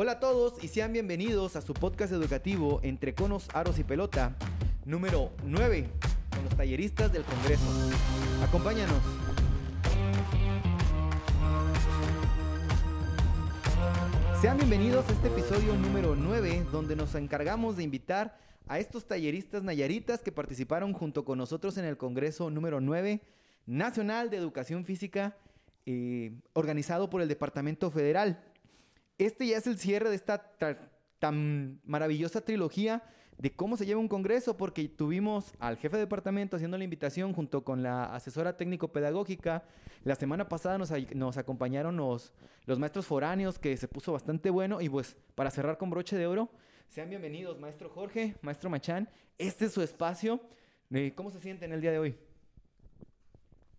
Hola a todos y sean bienvenidos a su podcast educativo Entre Conos, Aros y Pelota, número 9, con los talleristas del Congreso. Acompáñanos. Sean bienvenidos a este episodio número 9, donde nos encargamos de invitar a estos talleristas nayaritas que participaron junto con nosotros en el Congreso número 9 Nacional de Educación Física, eh, organizado por el Departamento Federal. Este ya es el cierre de esta tan maravillosa trilogía de cómo se lleva un congreso, porque tuvimos al jefe de departamento haciendo la invitación junto con la asesora técnico-pedagógica. La semana pasada nos, nos acompañaron los, los, maestros foráneos, que se puso bastante bueno. Y pues, para cerrar con broche de oro, sean bienvenidos, maestro Jorge, maestro Machán. Este es su espacio. Eh, ¿Cómo se sienten el día de hoy?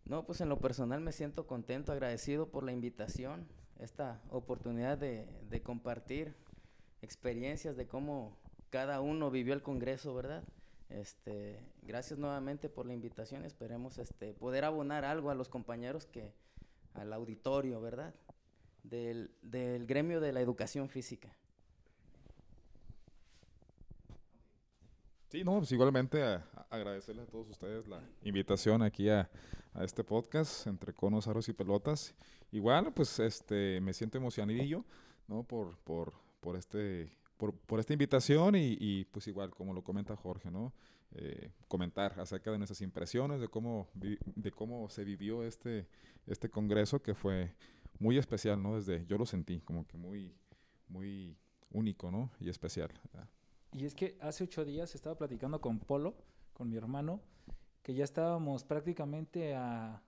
No, pues en lo personal me siento contento, agradecido por la invitación esta oportunidad de, compartir experiencias de cómo cada uno vivió el Congreso, ¿verdad? Este, gracias nuevamente por la invitación. Esperemos este, poder abonar algo a los compañeros que, al auditorio, ¿verdad? Del, del gremio de la educación física. Sí, no, pues igualmente agradecerles a todos ustedes la invitación aquí a, este podcast entre conos, aros y pelotas. Igual, pues este me siento emocionadillo, ¿no? Por, por, por este por, esta invitación y, pues igual, como lo comenta Jorge, ¿no? Eh, comentar acerca de nuestras impresiones, de cómo, de cómo se vivió este, este congreso que fue muy especial, ¿no? Desde, yo lo sentí como que muy, muy único, ¿no? Y especial. Y es que hace ocho días estaba platicando con Polo, con mi hermano, que ya estábamos prácticamente a,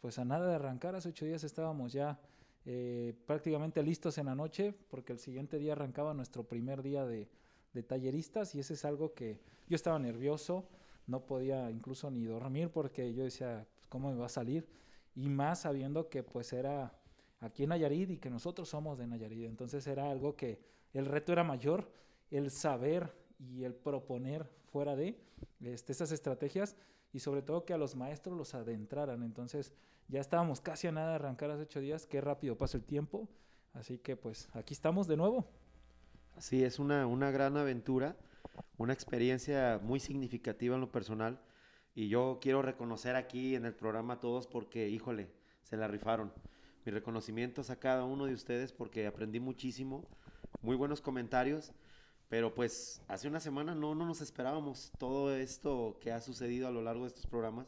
pues a nada de arrancar. Hace ocho días estábamos ya eh, prácticamente listos en la noche, porque el siguiente día arrancaba nuestro primer día de, de talleristas y ese es algo que yo estaba nervioso, no podía incluso ni dormir porque yo decía, pues, ¿cómo me va a salir? Y más sabiendo que pues era aquí en Nayarit y que nosotros somos de Nayarit. Entonces era algo que el reto era mayor el saber y el proponer fuera de este, esas estrategias y sobre todo que a los maestros los adentraran. Entonces ya estábamos casi a nada de arrancar hace ocho días, qué rápido pasa el tiempo. Así que pues aquí estamos de nuevo. Sí, es una, una gran aventura, una experiencia muy significativa en lo personal. Y yo quiero reconocer aquí en el programa a todos porque, híjole, se la rifaron. Mis reconocimientos a cada uno de ustedes porque aprendí muchísimo, muy buenos comentarios pero pues hace una semana no, no nos esperábamos todo esto que ha sucedido a lo largo de estos programas.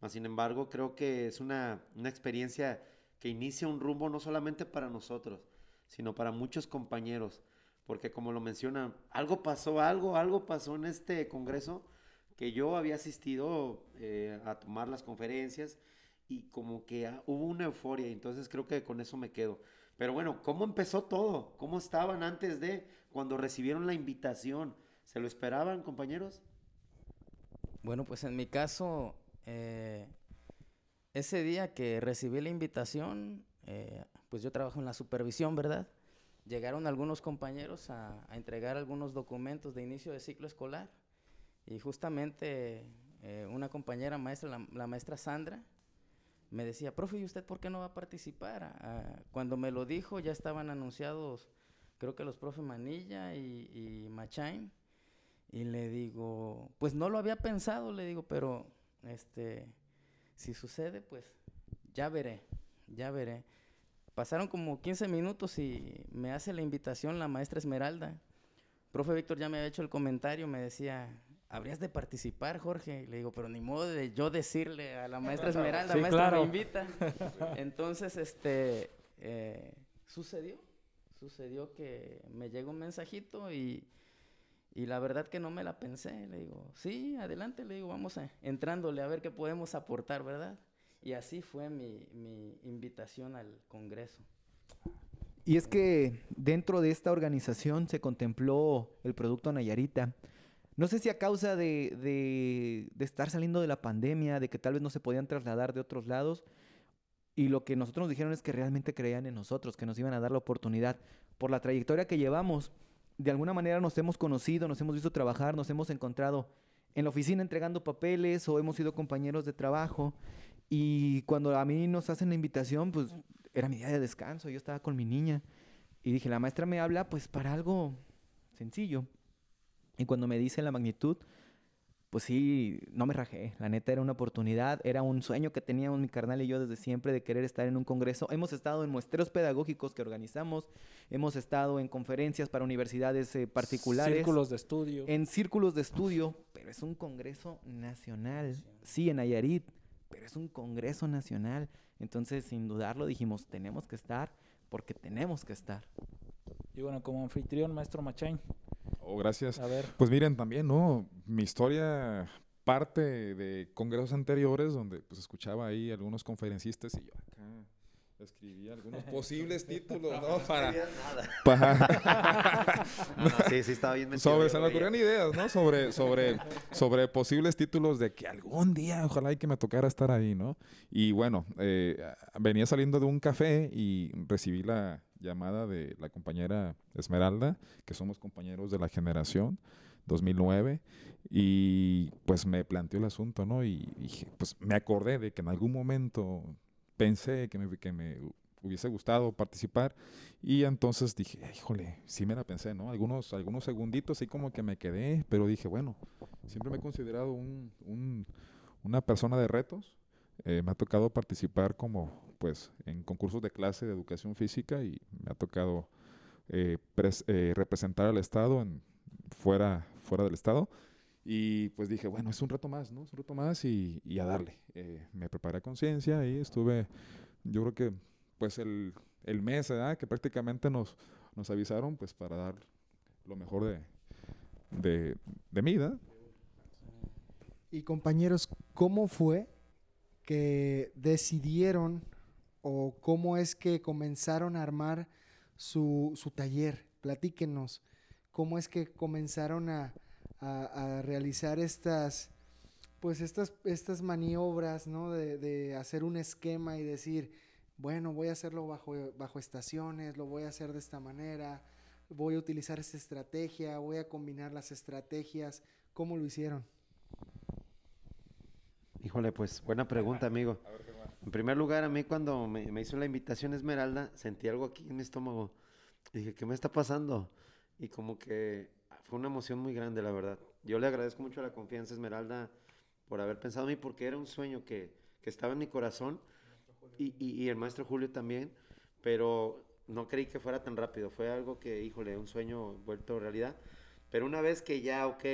Mas, sin embargo, creo que es una, una experiencia que inicia un rumbo no solamente para nosotros, sino para muchos compañeros. Porque como lo mencionan, algo pasó, algo, algo pasó en este congreso que yo había asistido eh, a tomar las conferencias y como que hubo una euforia. Entonces creo que con eso me quedo. Pero bueno, ¿cómo empezó todo? ¿Cómo estaban antes de cuando recibieron la invitación? ¿Se lo esperaban, compañeros? Bueno, pues en mi caso, eh, ese día que recibí la invitación, eh, pues yo trabajo en la supervisión, ¿verdad? Llegaron algunos compañeros a, entregar algunos documentos de inicio de ciclo escolar y justamente eh, una compañera maestra, la maestra Sandra, me decía, profe, ¿y usted por qué no va a participar? Ah, cuando me lo dijo ya estaban anunciados, creo que los profe Manilla y, y Machain. Y le digo, pues no lo había pensado, le digo, pero este, si sucede, pues ya veré, ya veré. Pasaron como 15 minutos y me hace la invitación la maestra Esmeralda. Profe Víctor ya me había hecho el comentario, me decía, habrías de participar, Jorge. Y le digo, pero ni modo de yo decirle a la maestra Esmeralda, maestra me invita. Entonces, este, eh, sucedió, sucedió que me llegó un mensajito y, y, la verdad que no me la pensé. Le digo, sí, adelante, le digo, vamos a, entrándole a ver qué podemos aportar, ¿verdad? Y así fue mi, mi invitación al Congreso. Y es que dentro de esta organización se contempló el producto Nayarita. No sé si a causa de, estar saliendo de la pandemia, de que tal vez no se podían trasladar de otros lados, y lo que nosotros nos dijeron es que realmente creían en nosotros, que nos iban a dar la oportunidad. Por la trayectoria que llevamos, de alguna manera nos hemos conocido, nos hemos visto trabajar, nos hemos encontrado en la oficina entregando papeles o hemos sido compañeros de trabajo. Y cuando a mí nos hacen la invitación, pues era mi día de descanso, yo estaba con mi niña. Y dije, la maestra me habla pues para algo sencillo. Y cuando me dice la magnitud, pues sí, no me rajé. La neta era una oportunidad, era un sueño que teníamos mi carnal y yo desde siempre de querer estar en un congreso. Hemos estado en muestreos pedagógicos que organizamos, hemos estado en conferencias para universidades eh, particulares. Círculos de estudio. En círculos de estudio, pero es un congreso nacional. Sí, en Nayarit, pero es un congreso nacional. Entonces, sin dudarlo, dijimos, tenemos que estar porque tenemos que estar. Y bueno, como anfitrión, maestro Machain. Oh, gracias. A ver. Pues miren, también, ¿no? Mi historia parte de congresos anteriores donde pues escuchaba ahí algunos conferencistas y yo acá escribía algunos posibles títulos, ¿no? Para, nada. para No, no, sí, sí, estaba bien sobre, se me ocurrían ideas, ¿no? Sobre, sobre, sobre posibles títulos de que algún día, ojalá y que me tocara estar ahí, ¿no? Y bueno, eh, venía saliendo de un café y recibí la llamada de la compañera Esmeralda, que somos compañeros de la generación 2009, y pues me planteó el asunto, ¿no? Y dije, pues me acordé de que en algún momento pensé que me, que me hubiese gustado participar y entonces dije, híjole, sí me la pensé, ¿no? Algunos, algunos segunditos así como que me quedé, pero dije, bueno, siempre me he considerado un, un- una persona de retos. Eh, me ha tocado participar como, pues, en concursos de clase de educación física y me ha tocado eh, pres- eh, representar al Estado en, fuera, fuera del Estado. Y pues dije, bueno, es un reto más, ¿no? Es un reto más y, y a darle. Eh, me preparé a conciencia y estuve, yo creo que, pues, el, el mes, ¿verdad? Que prácticamente nos, nos avisaron, pues, para dar lo mejor de, de, de mí, ¿verdad? Y compañeros, ¿cómo fue que decidieron o cómo es que comenzaron a armar su, su taller? Platíquenos. ¿Cómo es que comenzaron a, a- a realizar estas, pues estas, estas maniobras, ¿no? De, de hacer un esquema y decir, bueno, voy a hacerlo bajo, bajo estaciones, lo voy a hacer de esta manera, voy a utilizar esta estrategia, voy a combinar las estrategias. ¿Cómo lo hicieron? Híjole, pues buena pregunta, amigo. En primer lugar, a mí cuando me, me hizo la invitación Esmeralda, sentí algo aquí en mi estómago. Dije, ¿qué me está pasando? Y como que fue una emoción muy grande, la verdad. Yo le agradezco mucho la confianza, Esmeralda, por haber pensado en mí, porque era un sueño que, que estaba en mi corazón. Y, y- el maestro Julio también, pero no creí que fuera tan rápido. Fue algo que, híjole, un sueño vuelto realidad. Pero una vez que ya, ok,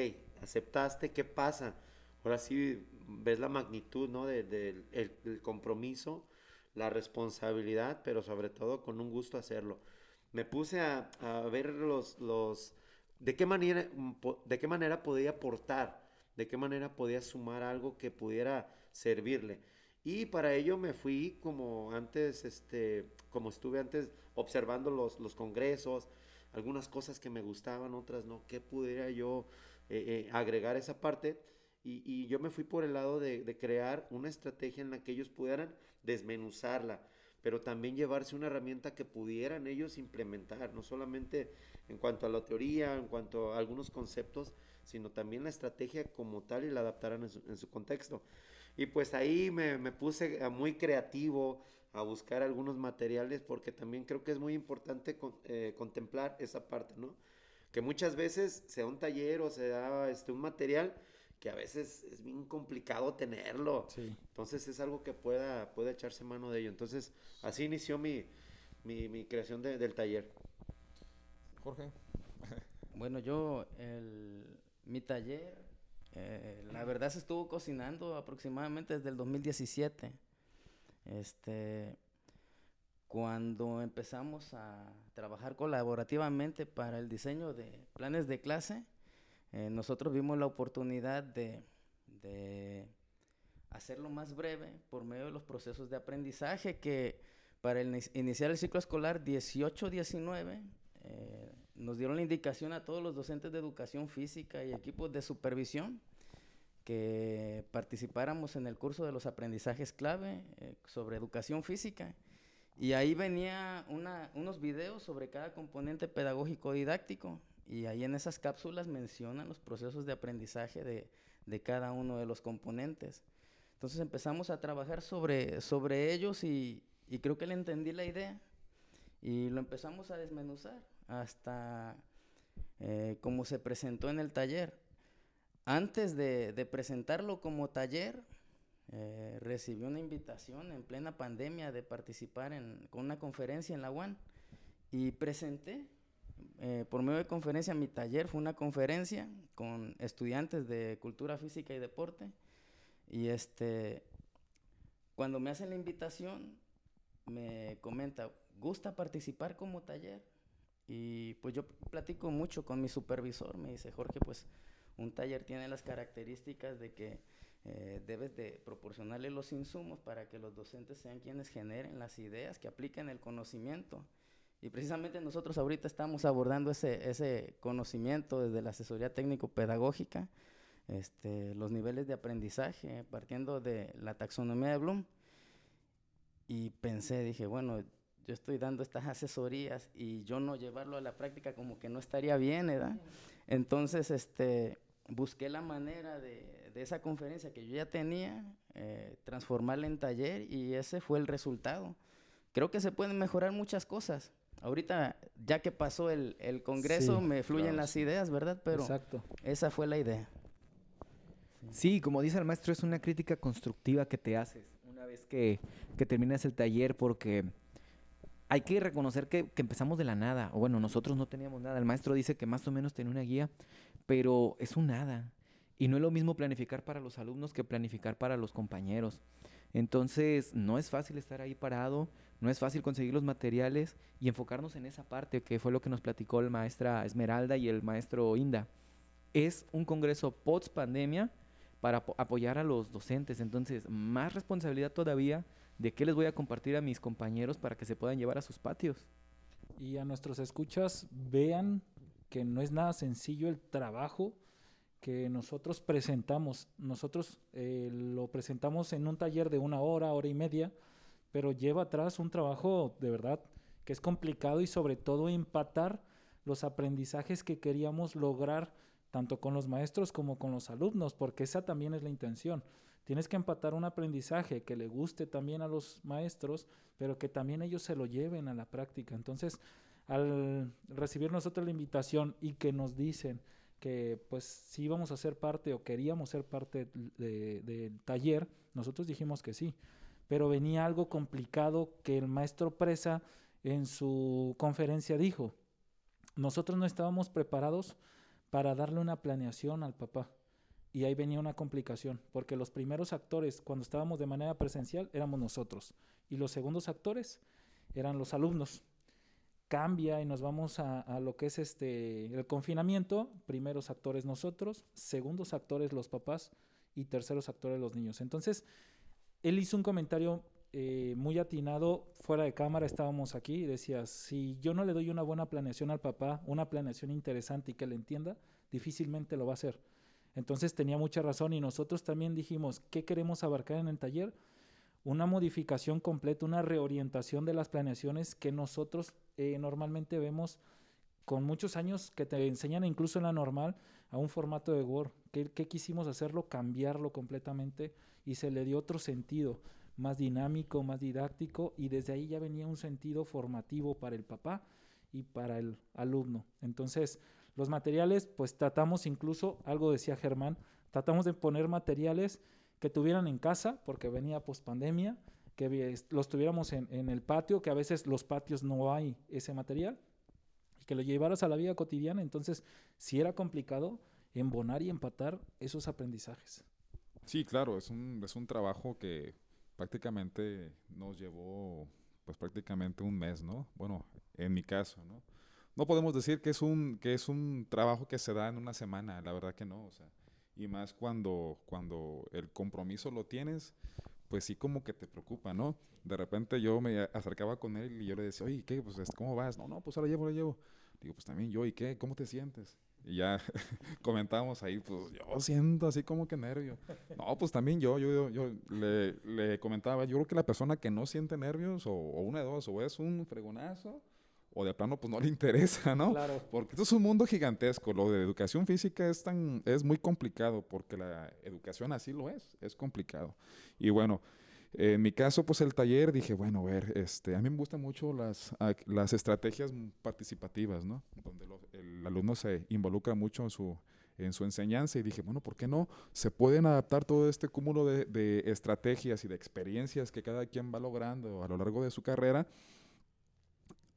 aceptaste, ¿qué pasa? Ahora sí ves la magnitud, ¿no? De- del el, el compromiso, la responsabilidad, pero sobre todo con un gusto hacerlo. Me puse a, a ver los, los, de qué manera, mm, de qué manera podía aportar, de qué manera podía sumar algo que pudiera servirle. Y para ello me fui como antes, este, como estuve antes observando los, los congresos, algunas cosas que me gustaban, otras no, qué pudiera yo eh, eh, agregar esa parte. Y, y yo me fui por el lado de, de crear una estrategia en la que ellos pudieran desmenuzarla, pero también llevarse una herramienta que pudieran ellos implementar, no solamente en cuanto a la teoría, en cuanto a algunos conceptos, sino también la estrategia como tal y la adaptaran en su, en su contexto. Y pues ahí me, me puse a muy creativo a buscar algunos materiales porque también creo que es muy importante con- eh, contemplar esa parte, ¿no? Que muchas veces se da un taller o se da este, un material que a veces es bien complicado tenerlo. Sí. Entonces es algo que pueda, pueda echarse mano de ello. Entonces así inició mi, mi, mi creación de- del taller. Jorge. Bueno, yo, el, mi taller, eh, la verdad se estuvo cocinando aproximadamente desde el 2017. Este, cuando empezamos a trabajar colaborativamente para el diseño de planes de clase, eh, nosotros vimos la oportunidad de, de hacerlo más breve por medio de los procesos de aprendizaje que para el inici- iniciar el ciclo escolar 18-19 eh, nos dieron la indicación a todos los docentes de educación física y equipos de supervisión que participáramos en el curso de los aprendizajes clave eh, sobre educación física. Y ahí venía unos videos sobre cada componente pedagógico didáctico y ahí en esas cápsulas mencionan los procesos de aprendizaje de, de cada uno de los componentes. Entonces empezamos a trabajar sobre, sobre ellos y, y creo que le entendí la idea. Y lo empezamos a desmenuzar hasta eh, como se presentó en el taller. Antes de, de presentarlo como taller, eh, recibí una invitación en plena pandemia de participar en, con una conferencia en la UAN y presenté eh, por medio de conferencia mi taller. Fue una conferencia con estudiantes de cultura física y deporte. Y este, cuando me hacen la invitación, me comenta, ¿gusta participar como taller? Y pues yo platico mucho con mi supervisor, me dice, Jorge, pues un taller tiene las características de que eh, debes de proporcionarle los insumos para que los docentes sean quienes generen las ideas, que apliquen el conocimiento. Y precisamente nosotros ahorita estamos abordando ese, ese conocimiento desde la asesoría técnico-pedagógica, este, los niveles de aprendizaje, partiendo de la taxonomía de Bloom. Y pensé, dije, bueno, yo estoy dando estas asesorías y yo no llevarlo a la práctica como que no estaría bien, ¿verdad? Entonces, este, busqué la manera de, de esa conferencia que yo ya tenía, eh, transformarla en taller y ese fue el resultado. Creo que se pueden mejorar muchas cosas. Ahorita, ya que pasó el, el congreso, Sí, me fluyen claro, las ideas, ¿verdad? Pero Exacto. esa fue la idea. Sí, como dice el maestro, es una crítica constructiva que te haces una vez que, que terminas el taller porque hay que reconocer que, empezamos de la nada. O bueno, nosotros no teníamos nada. El maestro dice que más o menos tenía una guía, pero es un nada. Y no es lo mismo planificar para los alumnos que planificar para los compañeros. Entonces, no es fácil estar ahí parado, no es fácil conseguir los materiales y enfocarnos en esa parte, que fue lo que nos platicó la maestra Esmeralda y el maestro Inda. Es un congreso post pandemia para apo- apoyar a los docentes. Entonces, más responsabilidad todavía de qué les voy a compartir a mis compañeros para que se puedan llevar a sus patios. Y a nuestros escuchas vean que no es nada sencillo el trabajo que nosotros presentamos. Nosotros eh, lo presentamos en un taller de una hora, hora y media, pero lleva atrás un trabajo de verdad que es complicado y sobre todo empatar los aprendizajes que queríamos lograr tanto con los maestros como con los alumnos, porque esa también es la intención. Tienes que empatar un aprendizaje que le guste también a los maestros, pero que también ellos se lo lleven a la práctica. Entonces, al recibir nosotros la invitación y que nos dicen que pues sí íbamos a ser parte o queríamos ser parte de- del taller, nosotros dijimos que sí. Pero venía algo complicado que el maestro Presa en su conferencia dijo. Nosotros no estábamos preparados para darle una planeación al papá. Y ahí venía una complicación, porque los primeros actores, cuando estábamos de manera presencial, éramos nosotros. Y los segundos actores eran los alumnos. Cambia y nos vamos a, lo que es este el confinamiento. Primeros actores nosotros, segundos actores los papás y terceros actores los niños. Entonces, él hizo un comentario eh, muy atinado, fuera de cámara estábamos aquí y decía, si yo no le doy una buena planeación al papá, una planeación interesante y que le entienda, difícilmente lo va a hacer. Entonces tenía mucha razón y nosotros también dijimos, ¿qué queremos abarcar en el taller? Una modificación completa, una reorientación de las planeaciones que nosotros eh, normalmente vemos con muchos años que te enseñan incluso en la normal a un formato de Word. ¿Qué, qué quisimos hacerlo? Cambiarlo completamente y se le dio otro sentido, más dinámico, más didáctico y desde ahí ya venía un sentido formativo para el papá y para el alumno. Entonces, los materiales, pues tratamos incluso, algo decía Germán, tratamos de poner materiales que tuvieran en casa, porque venía post pandemia, que los tuviéramos en, en el patio, que a veces los patios no hay ese material, y que lo llevaras a la vida cotidiana. Entonces, si era complicado embonar y empatar esos aprendizajes. Sí, claro, es un, es un trabajo que prácticamente nos llevó, pues prácticamente un mes, ¿no? Bueno, en mi caso, ¿no? No podemos decir que es un, que es un trabajo que se da en una semana, la verdad que no, o sea, y más cuando, cuando el compromiso lo tienes, pues sí como que te preocupa, ¿no? De repente yo me acercaba con él y yo le decía, oye, ¿qué? Pues, ¿cómo vas? No, no, pues ahora llevo, ahora llevo. Digo, pues también yo, ¿y qué? ¿Cómo te sientes? Y ya comentábamos ahí, pues yo siento así como que nervio. No, pues también yo, yo, yo, yo le, le comentaba, yo creo que la persona que no siente nervios, o, o una de dos, o es un fregonazo, o de plano pues no le interesa, ¿no? Claro. Porque esto es un mundo gigantesco. Lo de educación física es tan es muy complicado porque la educación así lo es, es complicado. Y bueno, en mi caso, pues el taller, dije, bueno, a ver, este, a mí me gustan mucho las, las estrategias participativas, ¿no? Donde lo- el alumno se involucra mucho en su, en su enseñanza y dije, bueno, ¿por qué no? Se pueden adaptar todo este cúmulo de, de estrategias y de experiencias que cada quien va logrando a lo largo de su carrera.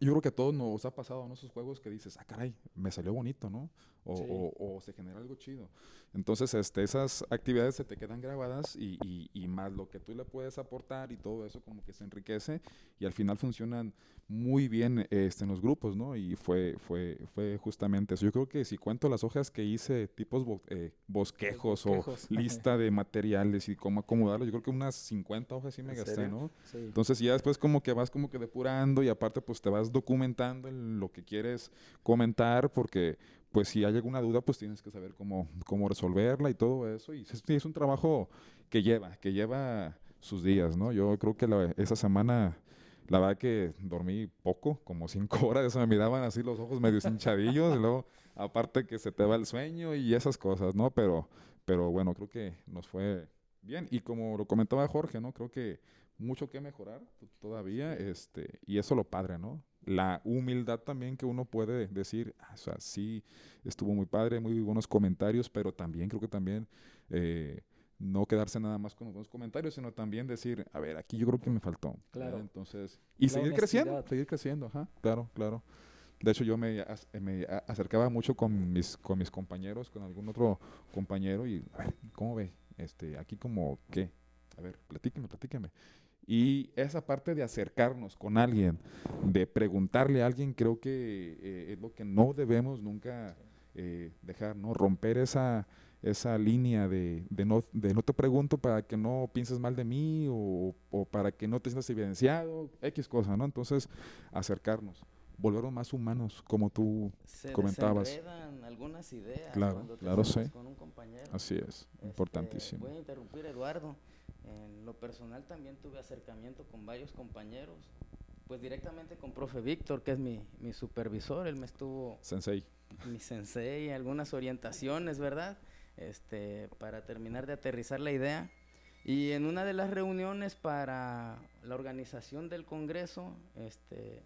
Yo creo que a todos nos ha pasado en esos juegos que dices, ah, caray, me salió bonito, ¿no? O, Sí. o- o se genera algo chido. Entonces, este, esas actividades se te quedan grabadas y, y- y más lo que tú le puedes aportar y todo eso como que se enriquece y al final funcionan muy bien este, en los grupos, ¿no? Y fue, fue, fue justamente eso. Yo creo que si cuento las hojas que hice, tipos bo- eh, bosquejos, bosquejos. o lista de materiales y cómo acomodarlos, yo creo que unas 50 hojas sí me ¿En gasté, serio? ¿no? Sí. Entonces ya después como que vas como que depurando y aparte pues te vas documentando en lo que quieres comentar porque pues si hay alguna duda pues tienes que saber cómo, cómo resolverla y todo eso y es, un trabajo que lleva, que lleva sus días, ¿no? Yo creo que la- esa semana la verdad que dormí poco, como cinco horas, me miraban así los ojos medio hinchadillos y luego aparte que se te va el sueño y esas cosas, ¿no? Pero, pero bueno, creo que nos fue bien y como lo comentaba Jorge, ¿no? Creo que mucho que mejorar todavía, este, y eso lo padre, ¿no? La humildad también que uno puede decir, "Ah, o sea, sí, estuvo muy padre, muy buenos comentarios, pero también creo que también eh, no quedarse nada más con los buenos comentarios, sino también decir, a ver, aquí yo creo que me faltó. ¿verdad? Claro. Entonces, y La seguir creciendo, seguir creciendo, ajá, claro, claro. De hecho, yo me, me acercaba mucho con mis, con mis compañeros, con algún otro compañero, y, a ver, ¿cómo ve? Este, aquí como, ¿qué? A ver, platíqueme, platíqueme. Y esa parte de acercarnos con alguien, de preguntarle a alguien, creo que eh, es lo que no debemos nunca eh, dejar, ¿no? Romper esa, esa línea de, de, no, de no te pregunto para que no pienses mal de mí o, o para que no te sientas evidenciado, X cosa, ¿no? Entonces, acercarnos, volvernos más humanos, como tú, Se comentabas. algunas ideas Claro, cuando te claro, sí. con un compañero. así es, Este, importantísimo. Voy a interrumpir, Eduardo. En lo personal también tuve acercamiento con varios compañeros, pues directamente con profe Víctor, que es mi, mi supervisor, él me estuvo, Sensei. mi sensei, algunas orientaciones, ¿verdad? Este, para terminar de aterrizar la idea. Y en una de las reuniones para la organización del Congreso, este,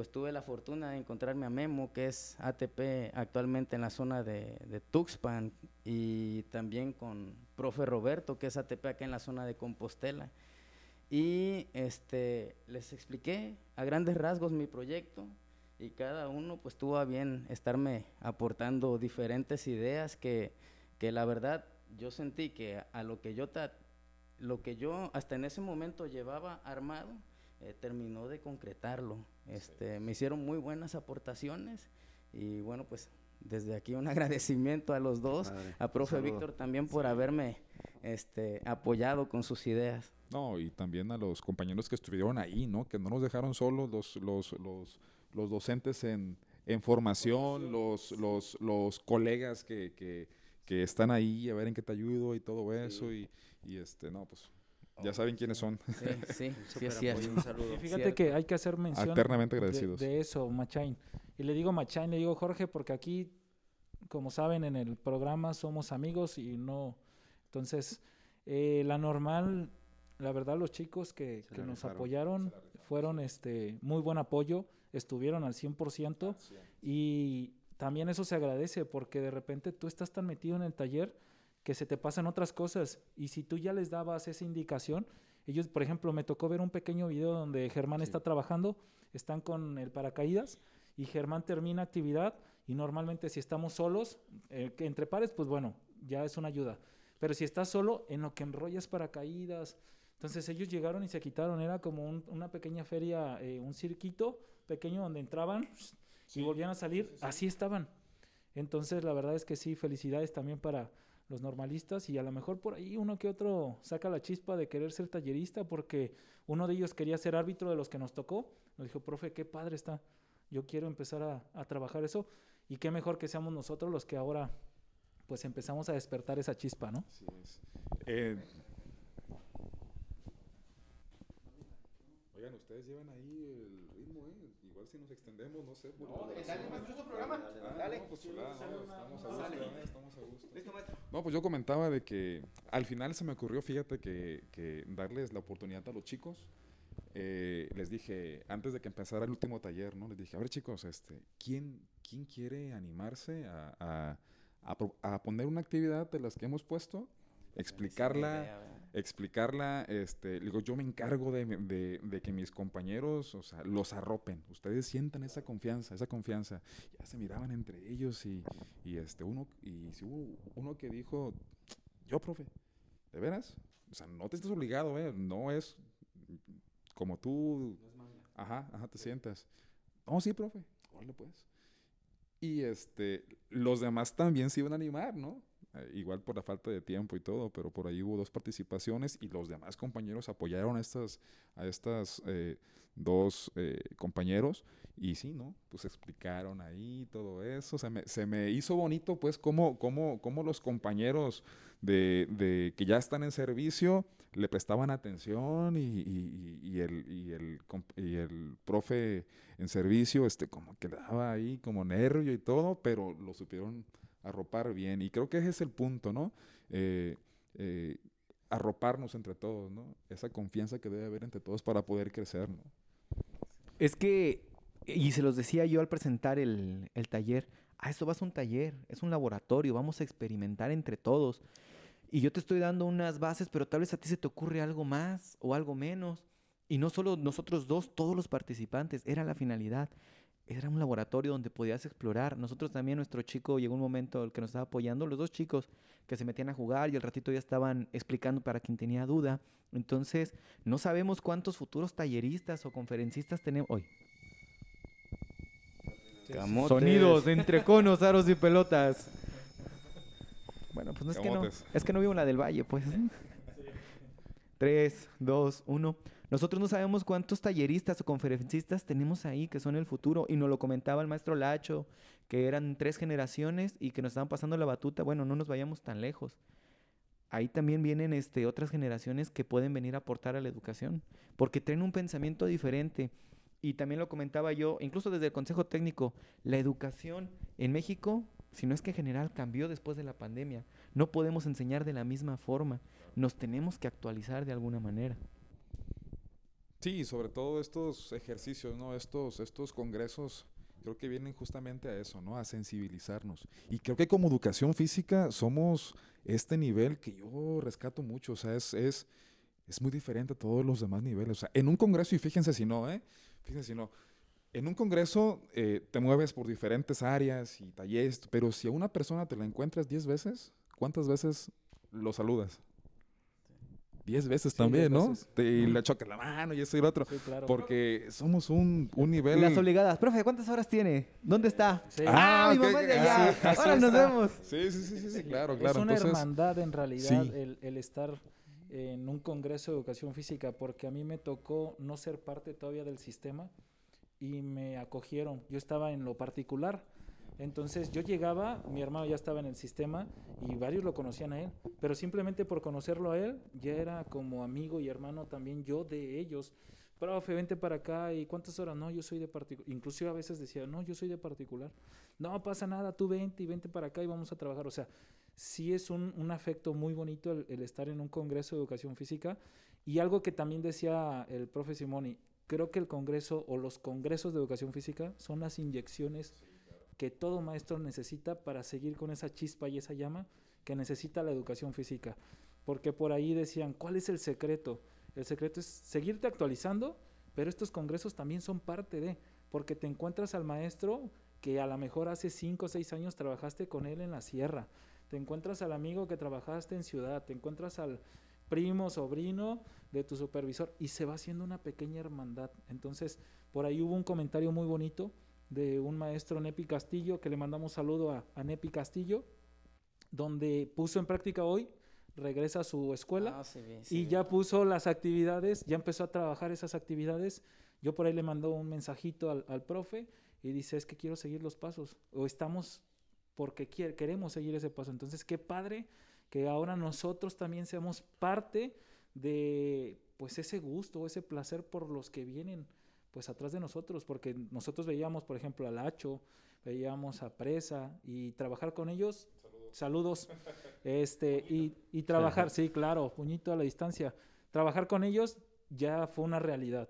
pues tuve la fortuna de encontrarme a Memo, que es ATP actualmente en la zona de, Tuxpan, y también con profe Roberto, que es ATP acá en la zona de Compostela. Y este, les expliqué a grandes rasgos mi proyecto y cada uno pues tuvo a bien estarme aportando diferentes ideas que, que la verdad yo sentí que a lo que yo, ta- lo que yo hasta en ese momento llevaba armado, eh, terminó de concretarlo. Este, Me hicieron muy buenas aportaciones y bueno, pues desde aquí un agradecimiento a los dos, Padre. a profe. Víctor también por haberme este, apoyado con sus ideas. No, y también a los compañeros que estuvieron ahí, ¿no? Que no nos dejaron solos los, los, los, los docentes en, en formación, los, los, los colegas que, que, que están ahí a ver en qué te ayudo y todo eso. Y, y este, no, pues ya saben quiénes son. Sí, sí, sí es cierto. un saludo. Y fíjate Cierto. que hay que hacer mención Eternamente de- agradecidos. De, eso, Machain. Y le digo Machain, le digo Jorge, porque aquí, como saben, en el programa somos amigos y no. Entonces, eh, la normal, la verdad, los chicos que, que nos rifaron. apoyaron fueron este muy buen apoyo, estuvieron al 100% y también eso se agradece porque de repente tú estás tan metido en el taller que se te pasan otras cosas y si tú ya les dabas esa indicación, ellos, por ejemplo, me tocó ver un pequeño video donde Germán está trabajando, están con el paracaídas y Germán termina actividad y normalmente si estamos solos, eh, que entre pares, pues bueno, ya es una ayuda. Pero si estás solo, en lo que enrollas paracaídas, entonces ellos llegaron y se quitaron, era como un- una pequeña feria, eh, un cirquito pequeño donde entraban y volvían a salir, así estaban. Entonces la verdad es que sí, felicidades también para los normalistas y a lo mejor por ahí uno que otro saca la chispa de querer ser tallerista porque uno de ellos quería ser árbitro de los que nos tocó. Nos dijo, profe, qué padre está. Yo quiero empezar a, a trabajar eso y qué mejor que seamos nosotros los que ahora pues empezamos a despertar esa chispa, ¿no? Así es. Eh, oigan, ustedes llevan ahí el ritmo, ¿eh? Igual si nos extendemos, no sé. por la duración. programa. Ah, no, pues chulada, no, estamos a gusto, ¿eh? estamos a No, pues yo comentaba de que al final se me ocurrió, fíjate, que, que darles la oportunidad a los chicos. Eh, les dije, antes de que empezara el último taller, ¿no? Les dije, a ver chicos, este, ¿quién, quién quiere animarse a, a, a pro- a poner una actividad de las que hemos puesto? Explicarla, idea, ¿verdad? explicarla, este, digo, yo me encargo de, de- de que mis compañeros, o sea, los arropen, ustedes sientan esa confianza, esa confianza, ya se miraban entre ellos y, y este, uno, y si hubo uno que dijo, yo, profe, ¿de veras? O sea, no te estás obligado, ¿eh? No es como tú, ajá, ajá, te sientas. No, sí, profe, órale pues. Y este, los demás también se iban a animar, ¿no? Eh, igual por la falta de tiempo y todo, pero por ahí hubo dos participaciones y los demás compañeros apoyaron a estas, a estas eh, dos eh, compañeros y sí, ¿no? Pues explicaron ahí todo eso. Se me, se me hizo bonito, pues, cómo, cómo, cómo los compañeros de, de que ya están en servicio le prestaban atención y, y- el, y, el, y el profe en servicio, este, como que daba ahí como nervio y todo, pero lo supieron arropar bien. Y creo que ese es el punto, ¿no? Eh, eh, arroparnos entre todos, ¿no? Esa confianza que debe haber entre todos para poder crecer, ¿no? Es que, y se los decía yo al presentar el, el taller, ah, esto va a ser un taller, es un laboratorio, vamos a experimentar entre todos. Y yo te estoy dando unas bases, pero tal vez a ti se te ocurre algo más o algo menos. Y no solo nosotros dos, todos los participantes, era la finalidad. Era un laboratorio donde podías explorar. Nosotros también, nuestro chico, llegó un momento el que nos estaba apoyando, los dos chicos que se metían a jugar y al ratito ya estaban explicando para quien tenía duda. Entonces, no sabemos cuántos futuros talleristas o conferencistas tenemos hoy. Camotes. Sonidos entre conos, aros y pelotas. Bueno, pues no es que no. Es que no vivo en la del Valle, pues. Tres, dos, uno. Nosotros no sabemos cuántos talleristas o conferencistas tenemos ahí que son el futuro. Y nos lo comentaba el maestro Lacho, que eran tres generaciones y que nos estaban pasando la batuta. Bueno, no nos vayamos tan lejos. Ahí también vienen este, otras generaciones que pueden venir a aportar a la educación, porque traen un pensamiento diferente. Y también lo comentaba yo, incluso desde el Consejo Técnico, la educación en México, si no es que en general cambió después de la pandemia. No podemos enseñar de la misma forma. Nos tenemos que actualizar de alguna manera. Sí, sobre todo estos ejercicios, ¿no? Estos, estos congresos, creo que vienen justamente a eso, ¿no? A sensibilizarnos. Y creo que como educación física somos este nivel que yo rescato mucho, o sea, es, es, es muy diferente a todos los demás niveles. O sea, en un congreso, y fíjense si no, ¿eh? Fíjense si no. En un congreso eh, te mueves por diferentes áreas y talleres, pero si a una persona te la encuentras 10 veces, ¿cuántas veces lo saludas? 10 veces Sí, también, 10 ¿no? veces. Te, y le chocas la mano y eso y lo otro. Sí, claro. Porque somos un, un nivel. Las obligadas. Profe, ¿cuántas horas tiene? ¿Dónde está? Sí. Ah, Ah, mi ok, mamá es de ok. allá. Ahora nos está. vemos. Sí, sí, sí, sí, sí, claro, Es claro. una Entonces, hermandad en realidad sí. el, el estar en un congreso de educación física, porque a mí me tocó no ser parte todavía del sistema y me acogieron. Yo estaba en lo particular. Entonces yo llegaba, mi hermano ya estaba en el sistema y varios lo conocían a él, pero simplemente por conocerlo a él, ya era como amigo y hermano también yo de ellos. Profe, vente para acá y cuántas horas, no, yo soy de particular. Inclusive a veces decía, no, yo soy de particular. No pasa nada, tú vente y vente para acá y vamos a trabajar. O sea, sí es un, afecto muy bonito el, el estar en un congreso de educación física. Y algo que también decía el profe Simoni, creo que el congreso o los congresos de educación física son las inyecciones que todo maestro necesita para seguir con esa chispa y esa llama que necesita la educación física. Porque por ahí decían, ¿cuál es el secreto? El secreto es seguirte actualizando, pero estos congresos también son parte de, porque te encuentras al maestro que a lo mejor hace 5 o 6 años trabajaste con él en la sierra, te encuentras al amigo que trabajaste en ciudad, te encuentras al primo, sobrino de tu supervisor y se va haciendo una pequeña hermandad. Entonces, por ahí hubo un comentario muy bonito de un maestro Nepi Castillo, que le mandamos saludo a, a Nepi Castillo, donde puso en práctica hoy, regresa a su escuela Ah, sí, y ya puso las actividades, ya empezó a trabajar esas actividades. Yo por ahí le mandó un mensajito al, al profe y dice, es que quiero seguir los pasos, o estamos porque quiere- queremos seguir ese paso. Entonces, qué padre que ahora nosotros también seamos parte de pues ese gusto, ese placer por los que vienen pues atrás de nosotros, porque nosotros veíamos, por ejemplo, al Hacho, veíamos a Presa y trabajar con ellos Saludos. Este, y, y trabajar, sí, claro, puñito a la distancia. Trabajar con ellos ya fue una realidad.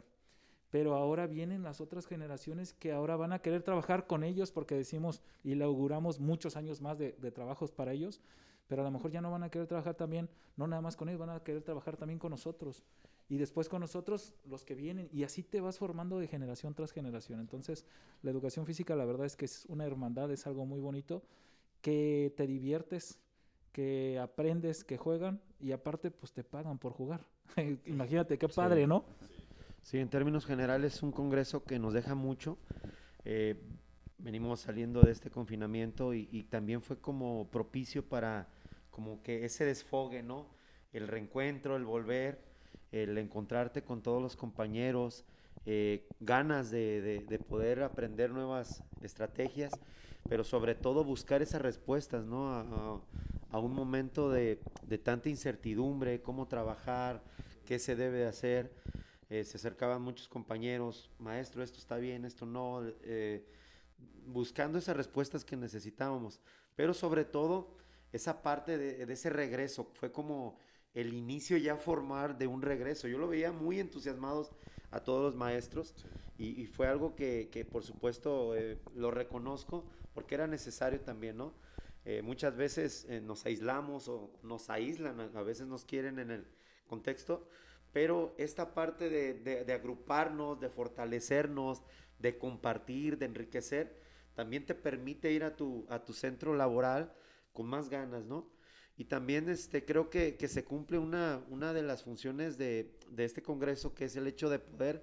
Pero ahora vienen las otras generaciones que ahora van a querer trabajar con ellos porque decimos y le auguramos muchos años más de, de trabajos para ellos, pero a lo mejor ya no van a querer trabajar también, no nada más con ellos, van a querer trabajar también con nosotros. Y después con nosotros los que vienen, y así te vas formando de generación tras generación. Entonces, la educación física, la verdad es que es una hermandad, es algo muy bonito, que te diviertes, que aprendes, que juegan, y aparte, pues te pagan por jugar. Imagínate qué padre, ¿no? Sí, en términos generales es un congreso que nos deja mucho. Eh, venimos saliendo de este confinamiento y, y, también fue como propicio para como que ese desfogue, ¿no? El reencuentro, el volver, el encontrarte con todos los compañeros, eh, ganas de, de, de, poder aprender nuevas estrategias, pero sobre todo buscar esas respuestas, ¿no? A, un momento de, de, tanta incertidumbre, cómo trabajar, qué se debe hacer. Eh, se acercaban muchos compañeros, maestro, esto está bien, esto no, eh, buscando esas respuestas que necesitábamos, pero sobre todo esa parte de, ese regreso, fue como el inicio ya formar de un regreso. Yo lo veía muy entusiasmados a todos los maestros y, y fue algo que, que por supuesto eh, lo reconozco porque era necesario también, ¿no? Eh, muchas veces eh, nos aislamos o nos aíslan, a, a veces nos quieren en el contexto, pero esta parte de, de, de, agruparnos, de fortalecernos, de compartir, de enriquecer, también te permite ir a tu, a tu centro laboral con más ganas, ¿no? Y también este, creo que, que se cumple una, una de las funciones de, de, este Congreso, que es el hecho de poder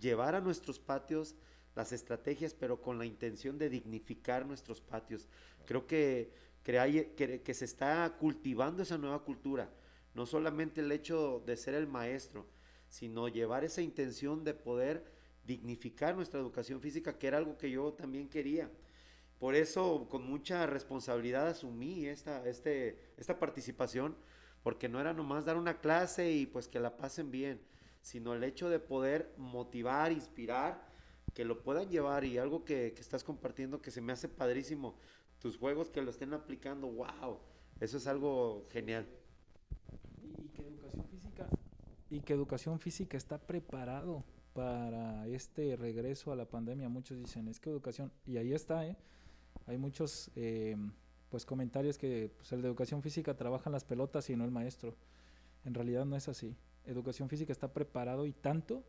llevar a nuestros patios las estrategias, pero con la intención de dignificar nuestros patios. Creo que, que, que se está cultivando esa nueva cultura no solamente el hecho de ser el maestro, sino llevar esa intención de poder dignificar nuestra educación física, que era algo que yo también quería. Por eso, con mucha responsabilidad asumí esta, este, esta participación, porque no era nomás dar una clase y pues que la pasen bien, sino el hecho de poder motivar, inspirar, que lo puedan llevar y algo que, que estás compartiendo que se me hace padrísimo, tus juegos que lo estén aplicando, wow, eso es algo genial y que educación física y que educación física está preparado para este regreso a la pandemia. Muchos dicen es que educación y ahí está, ¿eh? Hay muchos eh, pues comentarios que pues, el de educación física trabaja en las pelotas y no el maestro. En realidad no es así. Educación física está preparado y tanto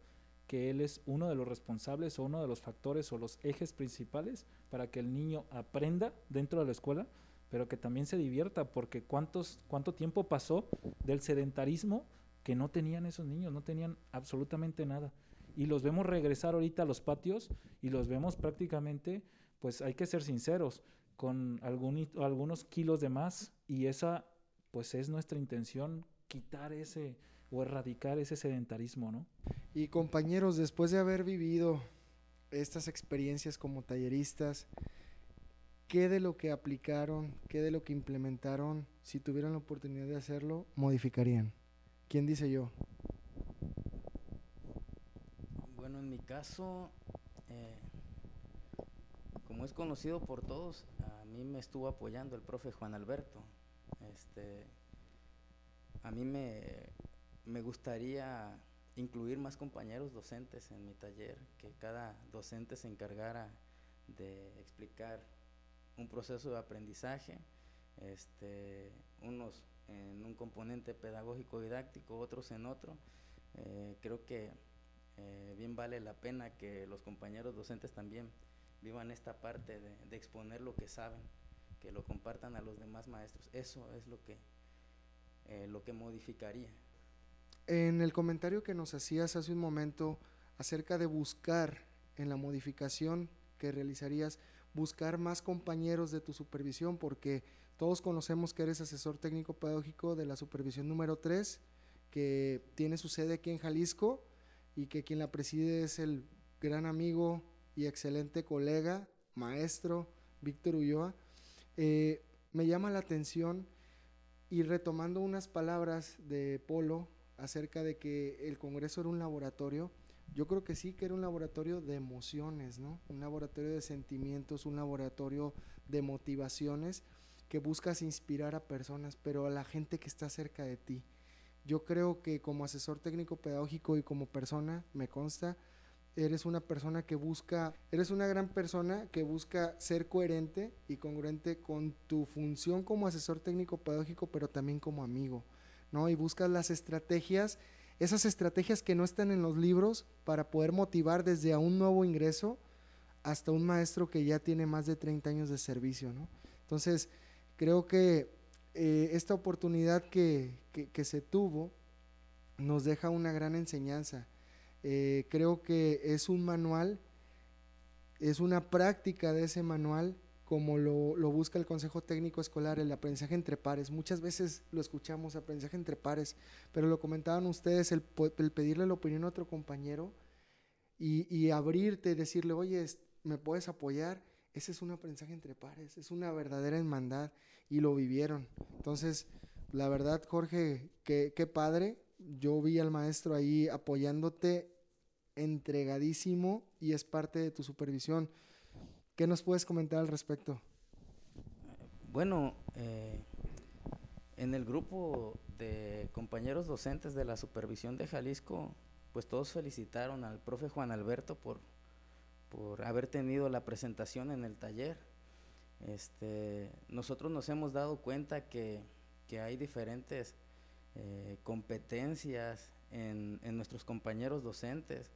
que él es uno de los responsables o uno de los factores o los ejes principales para que el niño aprenda dentro de la escuela pero que también se divierta, porque cuántos, cuánto tiempo pasó del sedentarismo que no tenían esos niños, no tenían absolutamente nada. Y los vemos regresar ahorita a los patios y los vemos prácticamente, pues hay que ser sinceros, con algún, algunos kilos de más y esa pues es nuestra intención, quitar ese o erradicar ese sedentarismo, ¿no? Y compañeros, después de haber vivido estas experiencias como talleristas, qué de lo que aplicaron, qué de lo que implementaron, si tuvieran la oportunidad de hacerlo, modificarían. ¿Quién dice yo? Bueno, en mi caso, eh, como es conocido por todos, a mí me estuvo apoyando el profe Juan Alberto. Este, a mí me, me gustaría incluir más compañeros docentes en mi taller, que cada docente se encargara de explicar un proceso de aprendizaje, este, unos en un componente pedagógico didáctico, otros en otro. Eh, creo que eh, bien vale la pena que los compañeros docentes también vivan esta parte de, exponer lo que saben, que lo compartan a los demás maestros. Eso es lo que, eh, lo que modificaría. En el comentario que nos hacías hace un momento acerca de buscar en la modificación que realizarías, buscar más compañeros de tu supervisión, porque todos conocemos que eres asesor técnico pedagógico de la supervisión número 3, que tiene su sede aquí en Jalisco y que quien la preside es el gran amigo y excelente colega, maestro Víctor Ulloa. Eh, me llama la atención y retomando unas palabras de Polo acerca de que el Congreso era un laboratorio, yo creo que sí que era un laboratorio de emociones, ¿no? Un laboratorio de sentimientos, un laboratorio de motivaciones que buscas inspirar a personas, pero a la gente que está cerca de ti. Yo creo que como asesor técnico pedagógico y como persona, me consta, eres una persona que busca, eres una gran persona que busca ser coherente y congruente con tu función como asesor técnico pedagógico, pero también como amigo, ¿no? Y buscas las estrategias, esas estrategias que no están en los libros para poder motivar desde a un nuevo ingreso hasta un maestro que ya tiene más de 30 años de servicio, ¿no? Entonces, creo que eh, esta oportunidad que, que se tuvo nos deja una gran enseñanza eh, creo que es un manual, es una práctica de ese manual como lo, busca el Consejo Técnico Escolar, el aprendizaje entre pares. Muchas veces lo escuchamos, aprendizaje entre pares, pero lo comentaban ustedes, el, pedirle la opinión a otro compañero y, y abrirte, decirle, oye, ¿me puedes apoyar? Ese es un aprendizaje entre pares, es una verdadera hermandad y lo vivieron. Entonces, la verdad, Jorge, qué, qué padre yo vi al maestro ahí apoyándote entregadísimo y es parte de tu supervisión. ¿Qué nos puedes comentar al respecto? Bueno, eh, en el grupo de compañeros docentes de la supervisión de Jalisco, pues todos felicitaron al profe Juan Alberto por, por haber tenido la presentación en el taller. Este, nosotros nos hemos dado cuenta que, que hay diferentes eh, competencias en, nuestros compañeros docentes.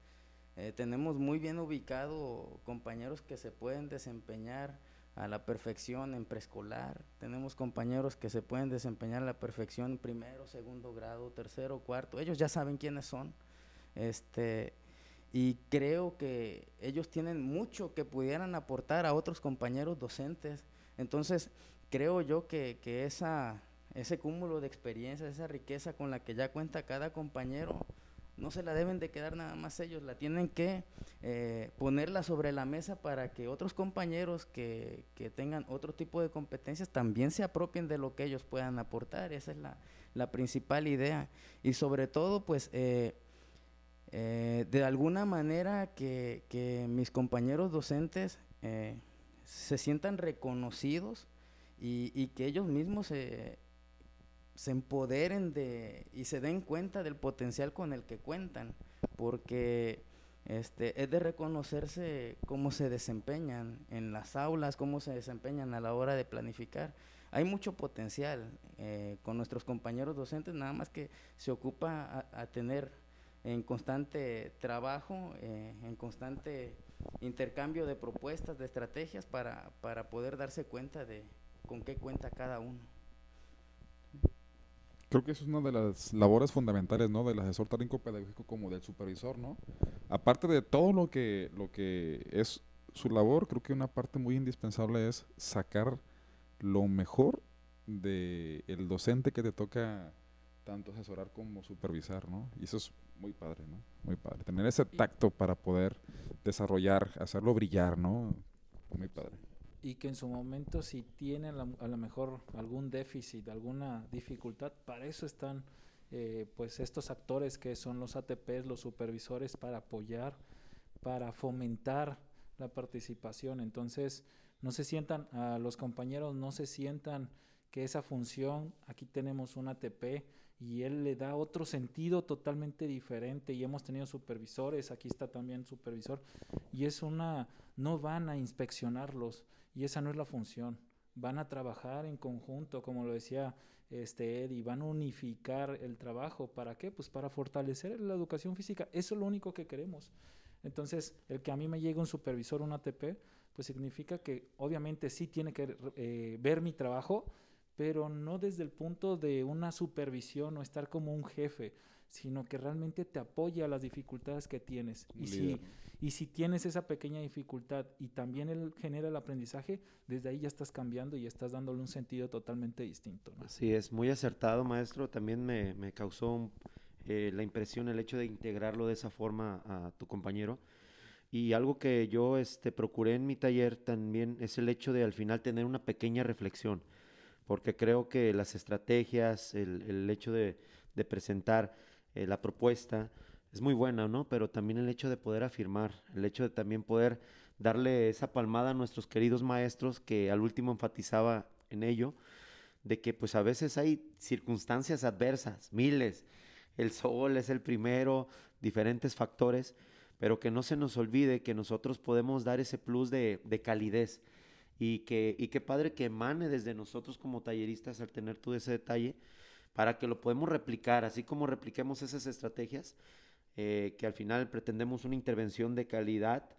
Eh, tenemos muy bien ubicado compañeros que se pueden desempeñar a la perfección en preescolar, tenemos compañeros que se pueden desempeñar a la perfección en primero, segundo grado, tercero, cuarto, ellos ya saben quiénes son. Este, y creo que ellos tienen mucho que pudieran aportar a otros compañeros docentes. Entonces, creo yo que, que esa, ese cúmulo de experiencias, esa riqueza con la que ya cuenta cada compañero, no se la deben de quedar nada más ellos, la tienen que eh, ponerla sobre la mesa para que otros compañeros que, que, tengan otro tipo de competencias también se apropien de lo que ellos puedan aportar, esa es la, la principal idea. Y sobre todo, pues, eh, eh, de alguna manera que, que mis compañeros docentes se sientan reconocidos y, y que ellos mismos se se empoderen de y se den cuenta del potencial con el que cuentan, porque este, es de reconocerse cómo se desempeñan en las aulas, cómo se desempeñan a la hora de planificar. Hay mucho potencial eh, con nuestros compañeros docentes, nada más que se ocupa a, tener en constante trabajo, eh, en constante intercambio de propuestas, de estrategias para, para poder darse cuenta de con qué cuenta cada uno. Creo que eso es una de las labores fundamentales, ¿no? Del asesor técnico pedagógico como del supervisor, ¿no? Aparte de todo lo que, lo que es su labor, creo que una parte muy indispensable es sacar lo mejor del el docente que te toca tanto asesorar como supervisar, ¿no? Y eso es muy padre, ¿no? Muy padre. Tener ese tacto para poder desarrollar, hacerlo brillar, ¿no? Muy padre y que en su momento si tienen a lo mejor algún déficit, alguna dificultad, para eso están eh, pues estos actores que son los ATPs, los supervisores, para apoyar, para fomentar la participación. Entonces, no se sientan, a los compañeros no se sientan que esa función, aquí tenemos un ATP y él le da otro sentido totalmente diferente y hemos tenido supervisores, aquí está también supervisor, y es una, no van a inspeccionarlos, y esa no es la función. Van a trabajar en conjunto, como lo decía este Eddie, van a unificar el trabajo. ¿Para qué? Pues para fortalecer la educación física. Eso es lo único que queremos. Entonces, el que a mí me llegue un supervisor, un ATP, pues significa que obviamente sí tiene que eh, ver mi trabajo, pero no desde el punto de una supervisión o estar como un jefe, sino que realmente te apoya a las dificultades que tienes. Y si, y si tienes esa pequeña dificultad y también él genera el aprendizaje, desde ahí ya estás cambiando y estás dándole un sentido totalmente distinto. Así es, muy acertado, maestro. También me, me causó eh, la impresión el hecho de integrarlo de esa forma a tu compañero. Y algo que yo este, procuré en mi taller también es el hecho de al final tener una pequeña reflexión, porque creo que las estrategias, el, el hecho de, de presentar eh, la propuesta es muy buena, ¿no? Pero también el hecho de poder afirmar, el hecho de también poder darle esa palmada a nuestros queridos maestros que al último enfatizaba en ello, de que pues a veces hay circunstancias adversas, miles, el sol es el primero, diferentes factores, pero que no se nos olvide que nosotros podemos dar ese plus de, de calidez y que, y qué padre que emane desde nosotros como talleristas al tener todo ese detalle para que lo podemos replicar, así como repliquemos esas estrategias, eh, que al final pretendemos una intervención de calidad,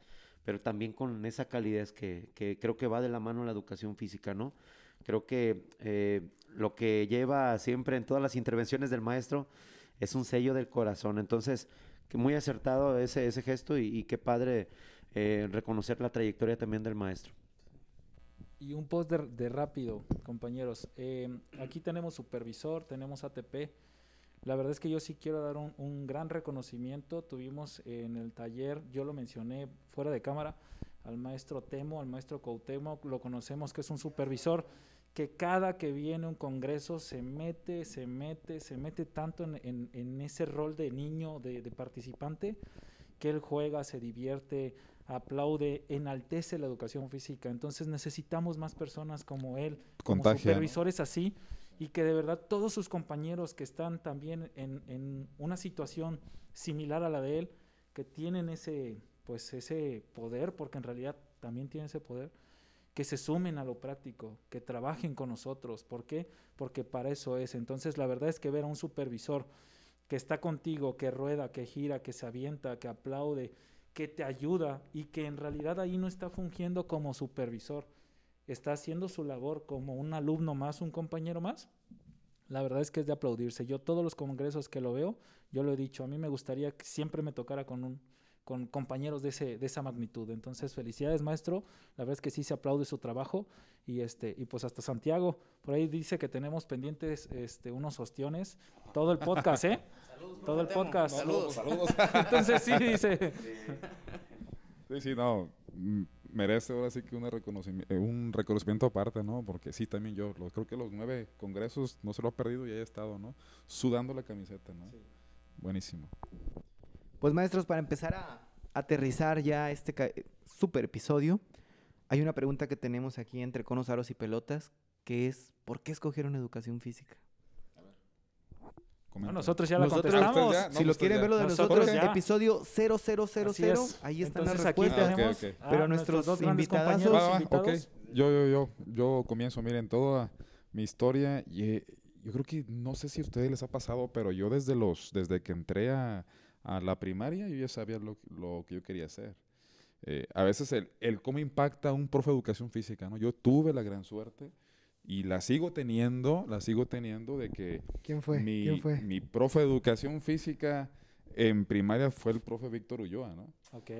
pero también con esa calidez que, que creo que va de la mano la educación física, ¿no? Creo que eh, lo que lleva siempre en todas las intervenciones del maestro es un sello del corazón. Entonces, que muy acertado ese, ese gesto y, y qué padre eh, reconocer la trayectoria también del maestro. Y un post de, rápido, compañeros. Aquí tenemos supervisor, tenemos ATP. La verdad es que yo sí quiero dar un, un gran reconocimiento. Tuvimos en el taller, yo lo mencioné fuera de cámara, al maestro Temo, al maestro Coutemo, lo conocemos que es un supervisor que cada que viene un congreso se mete, se mete, se mete tanto en, en, en ese rol de niño, de, de, participante, que él juega, se divierte, aplaude, enaltece la educación física. Entonces necesitamos más personas como él, como Contagia, supervisores así, y que de verdad todos sus compañeros que están también en, una situación similar a la de él, que tienen ese, pues ese poder, porque en realidad también tienen ese poder, que se sumen a lo práctico, que trabajen con nosotros. ¿Por qué? Porque para eso es. Entonces, la verdad es que ver a un supervisor que está contigo, que rueda, que gira, que se avienta, que aplaude, que te ayuda y que en realidad ahí no está fungiendo como supervisor, está haciendo su labor como un alumno más, un compañero más. La verdad es que es de aplaudirse. Yo todos los congresos que lo veo, yo lo he dicho, a mí me gustaría que siempre me tocara con un con compañeros de, ese, de esa magnitud. Entonces, felicidades, maestro. La verdad es que sí se aplaude su trabajo. Y, este, y pues hasta Santiago, por ahí dice que tenemos pendientes este, unos ostiones. Todo el podcast, ¿eh? Saludos, Todo el podcast. Saludos, saludos. Entonces, sí, dice. Sí, sí, no. Merece ahora sí que una reconocimiento, un reconocimiento aparte, ¿no? Porque sí, también yo lo, creo que los nueve congresos no se lo ha perdido y haya estado, ¿no? Sudando la camiseta, ¿no? Sí. Buenísimo. Pues maestros, para empezar a aterrizar ya este super episodio, hay una pregunta que tenemos aquí entre conos, aros y pelotas, que es ¿por qué escogieron educación física? No, nosotros ya lo contestamos. Ya, no, si lo quieren ver lo de nosotros, nosotros episodio 0000, ahí están las respuestas. Aquí tenemos, okay, okay. Pero ah, nuestros dos invitados, invitados. Yo, yo, yo, yo comienzo, miren, toda mi historia, y, yo creo que, no sé si a ustedes les ha pasado, pero yo desde los, desde que entré a, a la primaria yo ya sabía lo, lo que yo quería hacer. Eh, a veces el, el, cómo impacta un profe de educación física, ¿no? Yo tuve la gran suerte y la sigo teniendo, la sigo teniendo de que ¿Quién fue? Mi, ¿Quién fue? mi profe de educación física en primaria fue el profe Víctor Ulloa, ¿no? Ok.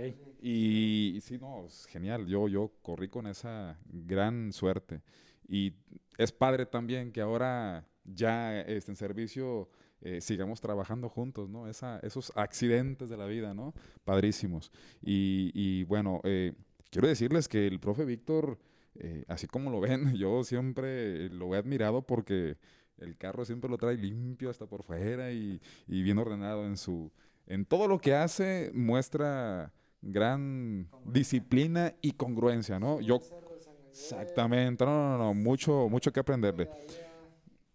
Y, y, sí, no, es genial. Yo, yo corrí con esa gran suerte. Y es padre también que ahora ya este, en servicio eh, sigamos trabajando juntos, ¿no? Esa, esos accidentes de la vida, ¿no? Padrísimos. Y, y bueno, eh, quiero decirles que el profe Víctor, eh, así como lo ven, yo siempre lo he admirado porque el carro siempre lo trae limpio hasta por fuera y, y bien ordenado en su... En todo lo que hace muestra gran disciplina y congruencia, ¿no? Yo... Exactamente, no, no, no, mucho, mucho que aprenderle.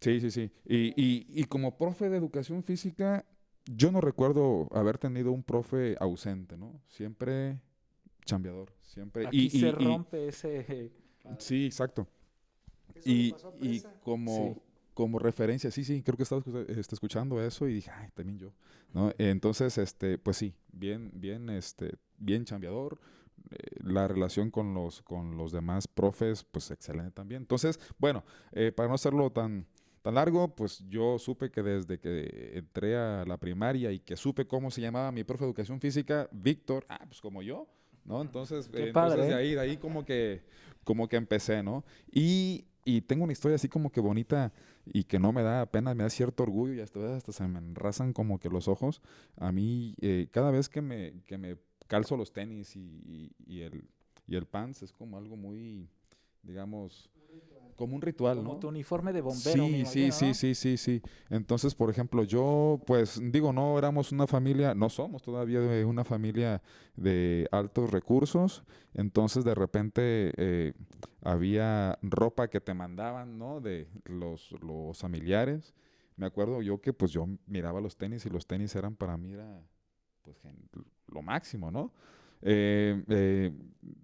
Sí, sí, sí. Y, y, y, como profe de educación física, yo no recuerdo haber tenido un profe ausente, ¿no? Siempre chambeador, siempre. Aquí y, se rompe ese... Sí, exacto. Y, y como, sí. como referencia, sí, sí, creo que estaba este, escuchando eso y dije, ay, también yo, ¿no? Entonces, este, pues sí, bien, bien, este, bien chambeador, eh, la relación con los, con los demás profes, pues excelente también. Entonces, bueno, eh, para no hacerlo tan, tan largo, pues yo supe que desde que entré a la primaria y que supe cómo se llamaba mi profe de educación física, Víctor, ah, pues como yo, ¿no? Entonces, Qué entonces de ¿eh? ahí, de ahí como que, como que empecé, ¿no? Y, y tengo una historia así como que bonita y que no me da pena, me da cierto orgullo y hasta, hasta se me enrasan como que los ojos. A mí, eh, cada vez que me, que me calzo los tenis y, y, y, el, y el pants es como algo muy, digamos, como un ritual, Como ¿no? tu uniforme de bombero. Sí, sí, imagino, sí, ¿no? sí, sí, sí. Entonces, por ejemplo, yo, pues, digo, no éramos una familia, no somos todavía de una familia de altos recursos. Entonces, de repente, eh, había ropa que te mandaban, ¿no? De los, los familiares. Me acuerdo yo que, pues, yo miraba los tenis y los tenis eran para mí, era, pues, lo máximo, ¿no? Eh, eh,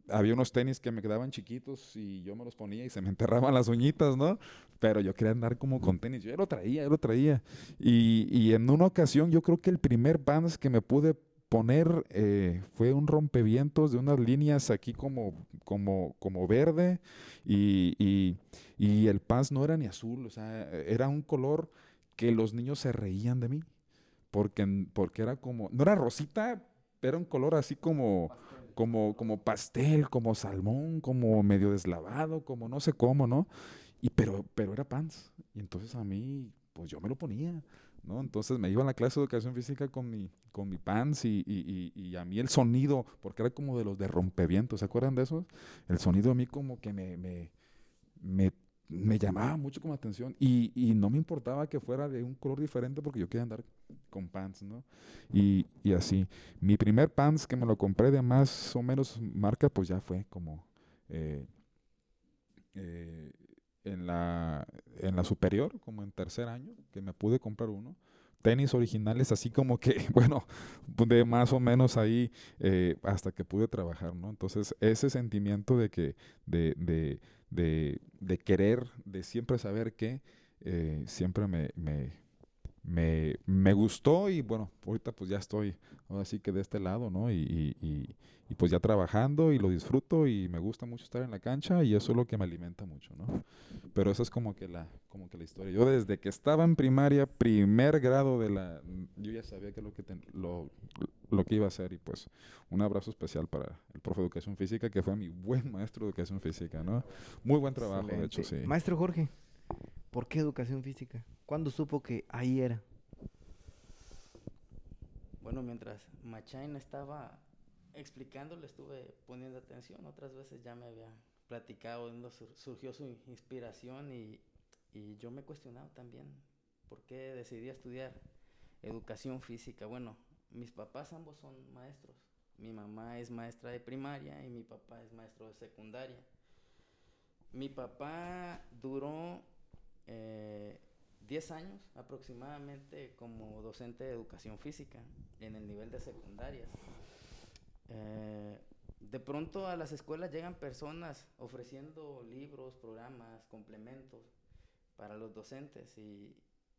había unos tenis que me quedaban chiquitos y yo me los ponía y se me enterraban las uñitas, ¿no? Pero yo quería andar como con tenis. Yo ya lo traía, yo lo traía. Y, y en una ocasión yo creo que el primer Vans que me pude poner eh, fue un rompevientos de unas líneas aquí como, como, como verde y, y, el pants no era ni azul, o sea, era un color que los niños se reían de mí. Porque, porque era como, no era rosita, era un color así como, como, como pastel, como salmón, como medio deslavado, como no sé cómo, ¿no? Y pero, pero era pants. Y entonces a mí, pues yo me lo ponía, ¿no? Entonces me iba a la clase de educación física con mi, con mi pants y, y, y, y a mí el sonido, porque era como de los de rompevientos, ¿se acuerdan de esos? El sonido a mí como que me, me, me, me llamaba mucho como atención y, y no me importaba que fuera de un color diferente porque yo quería andar con pants, ¿no? Y, y así. Mi primer pants que me lo compré de más o menos marca, pues ya fue como eh, eh, en, la, en la superior, como en tercer año, que me pude comprar uno. Tenis originales, así como que, bueno, de más o menos ahí eh, hasta que pude trabajar, ¿no? Entonces, ese sentimiento de que, de, de, de, de querer, de siempre saber qué, eh, siempre me, me, me, me gustó y bueno, ahorita pues ya estoy ahora sí que de este lado, ¿no? Y, y, y, y, pues ya trabajando y lo disfruto y me gusta mucho estar en la cancha y eso es lo que me alimenta mucho, ¿no? Pero eso es como que la, como que la historia. Yo desde que estaba en primaria, primer grado de la, yo ya sabía que lo que ten- lo, lo que iba a hacer y pues un abrazo especial para el profe de educación física que fue mi buen maestro de educación física, ¿no? Muy buen trabajo, de hecho, sí. Maestro Jorge, ¿por qué educación física? ¿Cuándo supo que ahí era? Bueno, mientras Machain estaba explicando, le estuve poniendo atención. Otras veces ya me había platicado, surgió su inspiración y, y yo me he cuestionado también por qué decidí estudiar educación física. Bueno, mis papás ambos son maestros. Mi mamá es maestra de primaria y mi papá es maestro de secundaria. Mi papá duró eh, 10 años aproximadamente como docente de educación física en el nivel de secundarias. Eh, de pronto a las escuelas llegan personas ofreciendo libros, programas, complementos para los docentes y,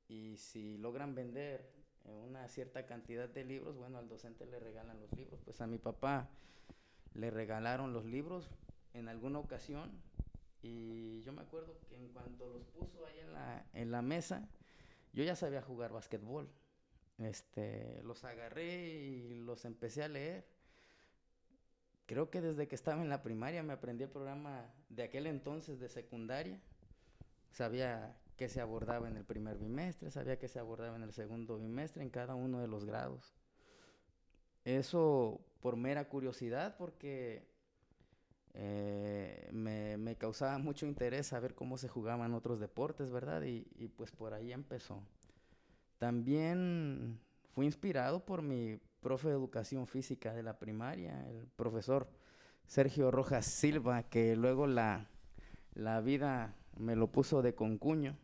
y si logran vender eh, una cierta cantidad de libros, bueno, al docente le regalan los libros. Pues a mi papá le regalaron los libros en alguna ocasión y yo me acuerdo que en cuanto los puso ahí en la, en la mesa, yo ya sabía jugar basquetbol. Este, los agarré y los empecé a leer. Creo que desde que estaba en la primaria me aprendí el programa de aquel entonces de secundaria. Sabía qué se abordaba en el primer bimestre, sabía qué se abordaba en el segundo bimestre, en cada uno de los grados. Eso por mera curiosidad, porque eh, me, causaba mucho interés saber cómo se jugaban otros deportes, ¿verdad? Y, y pues por ahí empezó. También fui inspirado por mi profe de educación física de la primaria, el profesor Sergio Rojas Silva, que luego la, la vida me lo puso de concuño.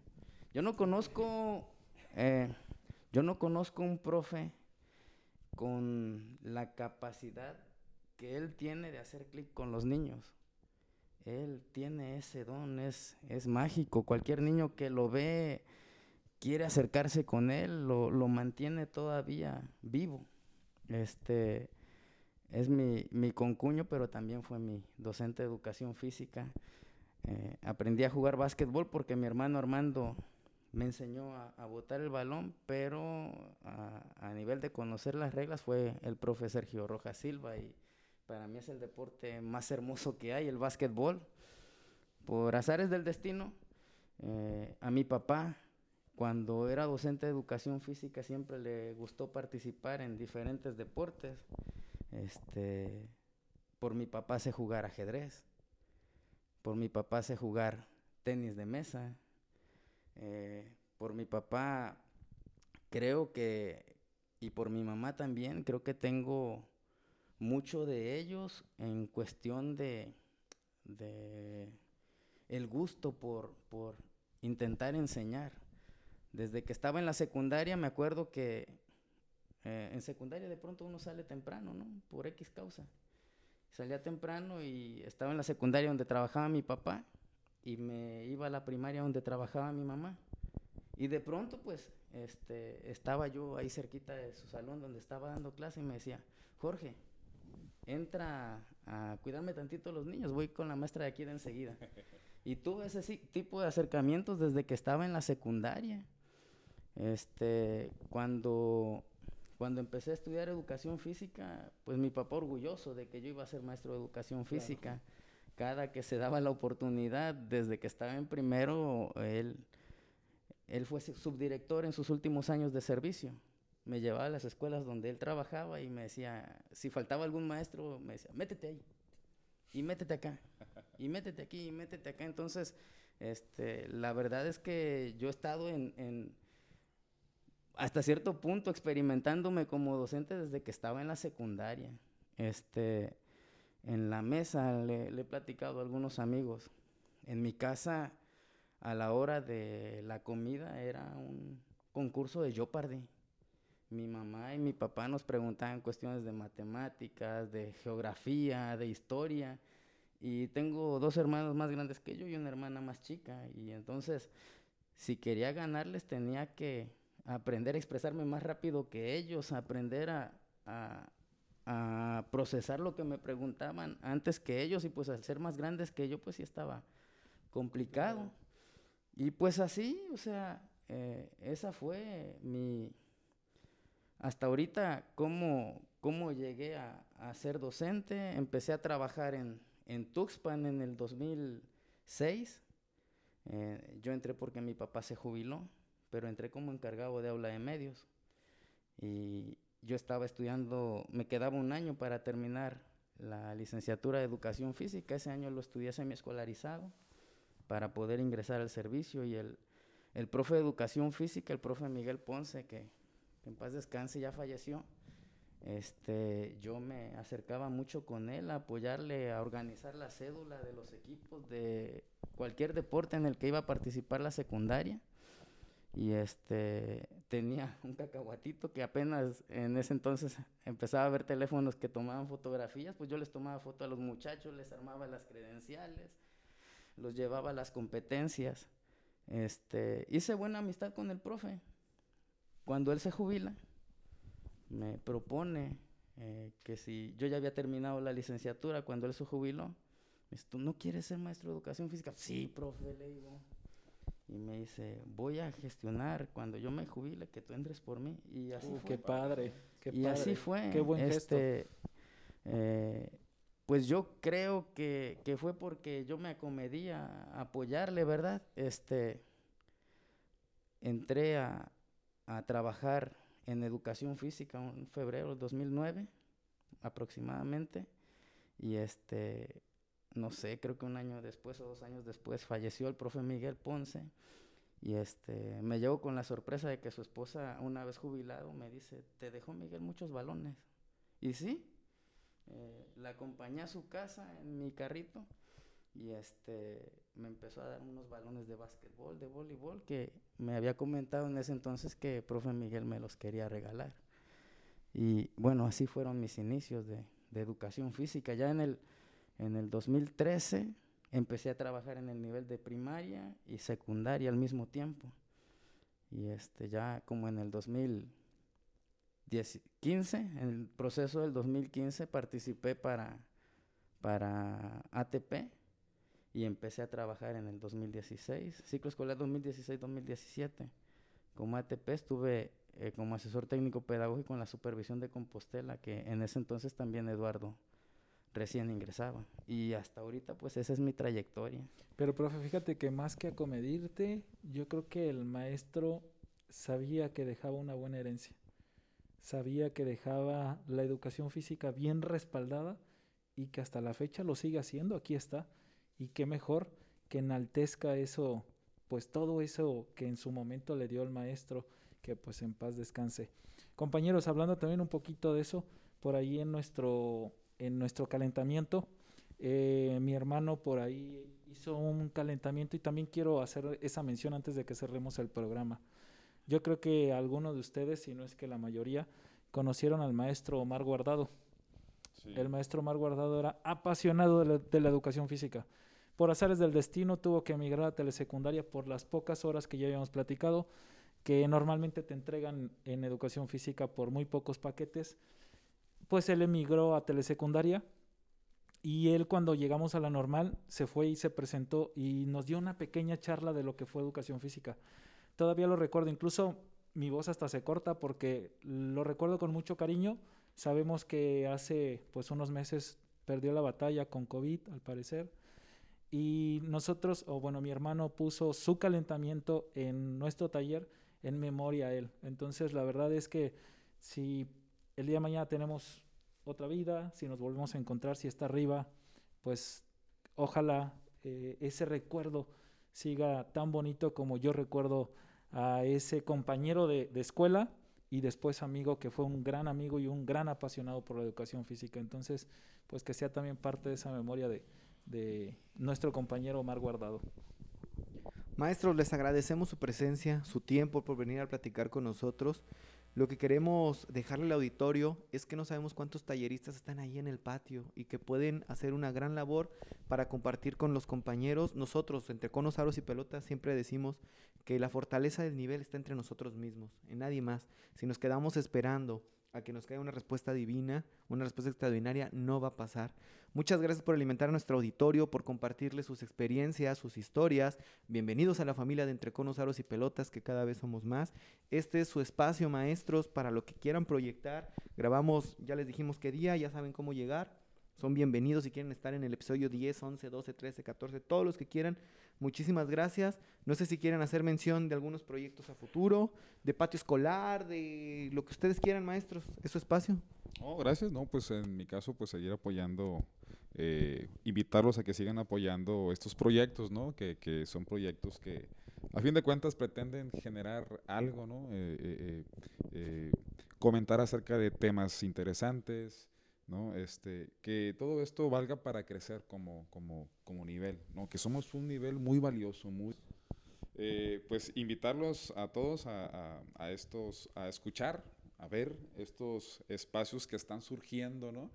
Yo no conozco, eh, yo no conozco un profe con la capacidad que él tiene de hacer clic con los niños. Él tiene ese don, es, es mágico. Cualquier niño que lo ve quiere acercarse con él, lo, lo mantiene todavía vivo. Este es mi, mi concuño, pero también fue mi docente de educación física. Eh, aprendí a jugar básquetbol porque mi hermano Armando me enseñó a, a botar el balón, pero a, a nivel de conocer las reglas fue el profe Sergio Rojas Silva y para mí es el deporte más hermoso que hay, el básquetbol. Por azares del destino, eh, a mi papá, cuando era docente de educación física, siempre le gustó participar en diferentes deportes. Este, por mi papá sé jugar ajedrez, por mi papá sé jugar tenis de mesa. Eh, por mi papá, creo que, y por mi mamá también, creo que tengo mucho de ellos en cuestión de, el gusto por, por intentar enseñar. Desde que estaba en la secundaria me acuerdo que eh, en secundaria de pronto uno sale temprano, ¿no? Por X causa. Salía temprano y estaba en la secundaria donde trabajaba mi papá y me iba a la primaria donde trabajaba mi mamá. Y de pronto, pues, este, estaba yo ahí cerquita de su salón donde estaba dando clase y me decía, Jorge, entra a cuidarme tantito los niños, voy con la maestra de aquí de enseguida. Y tuve ese tipo de acercamientos desde que estaba en la secundaria. Este, cuando, cuando empecé a estudiar educación física, pues mi papá orgulloso de que yo iba a ser maestro de educación física. Cada que se daba la oportunidad, desde que estaba en primero, él, él fue subdirector en sus últimos años de servicio me llevaba a las escuelas donde él trabajaba y me decía, si faltaba algún maestro, me decía, métete ahí, y métete acá, y métete aquí, y métete acá. Entonces, este, la verdad es que yo he estado en, en hasta cierto punto experimentándome como docente desde que estaba en la secundaria. Este, en la mesa le, he platicado a algunos amigos. En mi casa, a la hora de la comida, era un concurso de Jeopardy mi mamá y mi papá nos preguntaban cuestiones de matemáticas, de geografía, de historia. Y tengo dos hermanos más grandes que yo y una hermana más chica. Y entonces, si quería ganarles, tenía que aprender a expresarme más rápido que ellos, aprender a, a, procesar lo que me preguntaban antes que ellos. Y pues al ser más grandes que yo, pues sí estaba complicado. Y pues así, o sea, eh, esa fue mi, hasta ahorita, ¿cómo, cómo llegué a, ser docente? Empecé a trabajar en, en Tuxpan en el 2006. Eh, yo entré porque mi papá se jubiló, pero entré como encargado de aula de medios. Y yo estaba estudiando, me quedaba un año para terminar la licenciatura de educación física. Ese año lo estudié semi-escolarizado para poder ingresar al servicio. Y el, el profe de educación física, el profe Miguel Ponce, que en paz descanse, ya falleció. Este, yo me acercaba mucho con él a apoyarle a organizar la cédula de los equipos de cualquier deporte en el que iba a participar la secundaria. Y este tenía un cacahuatito que apenas en ese entonces empezaba a ver teléfonos que tomaban fotografías, pues yo les tomaba foto a los muchachos, les armaba las credenciales, los llevaba a las competencias. Este, hice buena amistad con el profe. Cuando él se jubila, me propone eh, que si yo ya había terminado la licenciatura, cuando él se jubiló, me dice, ¿tú no quieres ser maestro de educación física? Sí, profe, le digo. Y me dice, voy a gestionar cuando yo me jubile que tú entres por mí. Y así fue. Qué padre, qué Y así fue. Qué buen gesto. Este, eh, pues yo creo que, que, fue porque yo me acomedí a apoyarle, ¿verdad? Este, entré a, a trabajar en educación física en febrero del 2009 aproximadamente. Y este no sé creo que un año después o dos años después falleció el profe Miguel Ponce. Y este me llegó con la sorpresa de que su esposa una vez jubilado me dice te dejó Miguel muchos balones y sí eh, la acompañé a su casa en mi carrito y este me empezó a dar unos balones de básquetbol, de voleibol, que me había comentado en ese entonces que profe Miguel me los quería regalar. Y bueno, así fueron mis inicios de, de educación física. Ya en el, en el 2013 empecé a trabajar en el nivel de primaria y secundaria al mismo tiempo. Y este, ya como en el 2015, en el proceso del 2015 participé para, para ATP y empecé a trabajar en el 2016, ciclo escolar 2016-2017. Como ATP estuve eh, como asesor técnico pedagógico en la supervisión de Compostela, que en ese entonces también Eduardo recién ingresaba. Y hasta ahorita pues esa es mi trayectoria. Pero profe, fíjate que más que acomedirte, yo creo que el maestro sabía que dejaba una buena herencia. Sabía que dejaba la educación física bien respaldada y que hasta la fecha lo sigue haciendo. Aquí está y qué mejor que enaltezca eso, pues todo eso que en su momento le dio el maestro, que pues en paz descanse. Compañeros, hablando también un poquito de eso, por ahí en nuestro, en nuestro calentamiento, eh, mi hermano por ahí hizo un calentamiento y también quiero hacer esa mención antes de que cerremos el programa. Yo creo que algunos de ustedes, si no es que la mayoría, conocieron al maestro Omar Guardado. El maestro Omar Guardado era apasionado de la, educación física. Por azares del destino tuvo que emigrar a telesecundaria por las pocas horas que ya habíamos platicado, que normalmente te entregan en educación física por muy pocos paquetes. Pues él emigró a telesecundaria y él cuando llegamos a la normal se fue y se presentó y nos dio una pequeña charla de lo que fue educación física. Todavía lo recuerdo, incluso mi voz hasta se corta porque lo recuerdo con mucho cariño. Sabemos que hace pues unos meses perdió la batalla con COVID, al parecer. Y nosotros, o bueno, mi hermano puso su calentamiento en nuestro taller en memoria a él. Entonces, la verdad es que si el día de mañana tenemos otra vida, si nos volvemos a encontrar, si está arriba, pues ojalá eh, ese recuerdo siga tan bonito como yo recuerdo a ese compañero de, escuela y después amigo que fue un gran amigo y un gran apasionado por la educación física. Entonces, pues que sea también parte de esa memoria de, de nuestro compañero Omar Guardado. Maestros, les agradecemos su presencia, su tiempo por venir a platicar con nosotros. Lo que queremos dejarle al auditorio es que no sabemos cuántos talleristas están ahí en el patio y que pueden hacer una gran labor para compartir con los compañeros. Nosotros, entre conos, aros y pelotas, siempre decimos que la fortaleza del nivel está entre nosotros mismos, en nadie más. Si nos quedamos esperando a que nos caiga una respuesta divina, una respuesta extraordinaria, no va a pasar. Muchas gracias por alimentar a nuestro auditorio, por compartirle sus experiencias, sus historias. Bienvenidos a la familia de Entre Conos, Aros y Pelotas, que cada vez somos más. Este es su espacio, maestros, para lo que quieran proyectar. Grabamos, ya les dijimos qué día, ya saben cómo llegar. Son bienvenidos si quieren estar en el episodio 10, 11, 12, 13, 14, todos los que quieran. Muchísimas gracias. No sé si quieren hacer mención de algunos proyectos a futuro, de patio escolar, de lo que ustedes quieran, maestros. Es su espacio. Oh, gracias. No, pues en mi caso, pues seguir apoyando, eh, invitarlos a que sigan apoyando estos proyectos, ¿no? Que, que, son proyectos que, a fin de cuentas, pretenden generar algo, ¿no? Eh, eh, comentar acerca de temas interesantes, ¿no? Este, que todo esto valga para crecer como, como, como nivel, ¿no? Que somos un nivel muy valioso, muy... pues invitarlos a todos a, a, a estos, a escuchar, a ver estos espacios que están surgiendo, ¿no?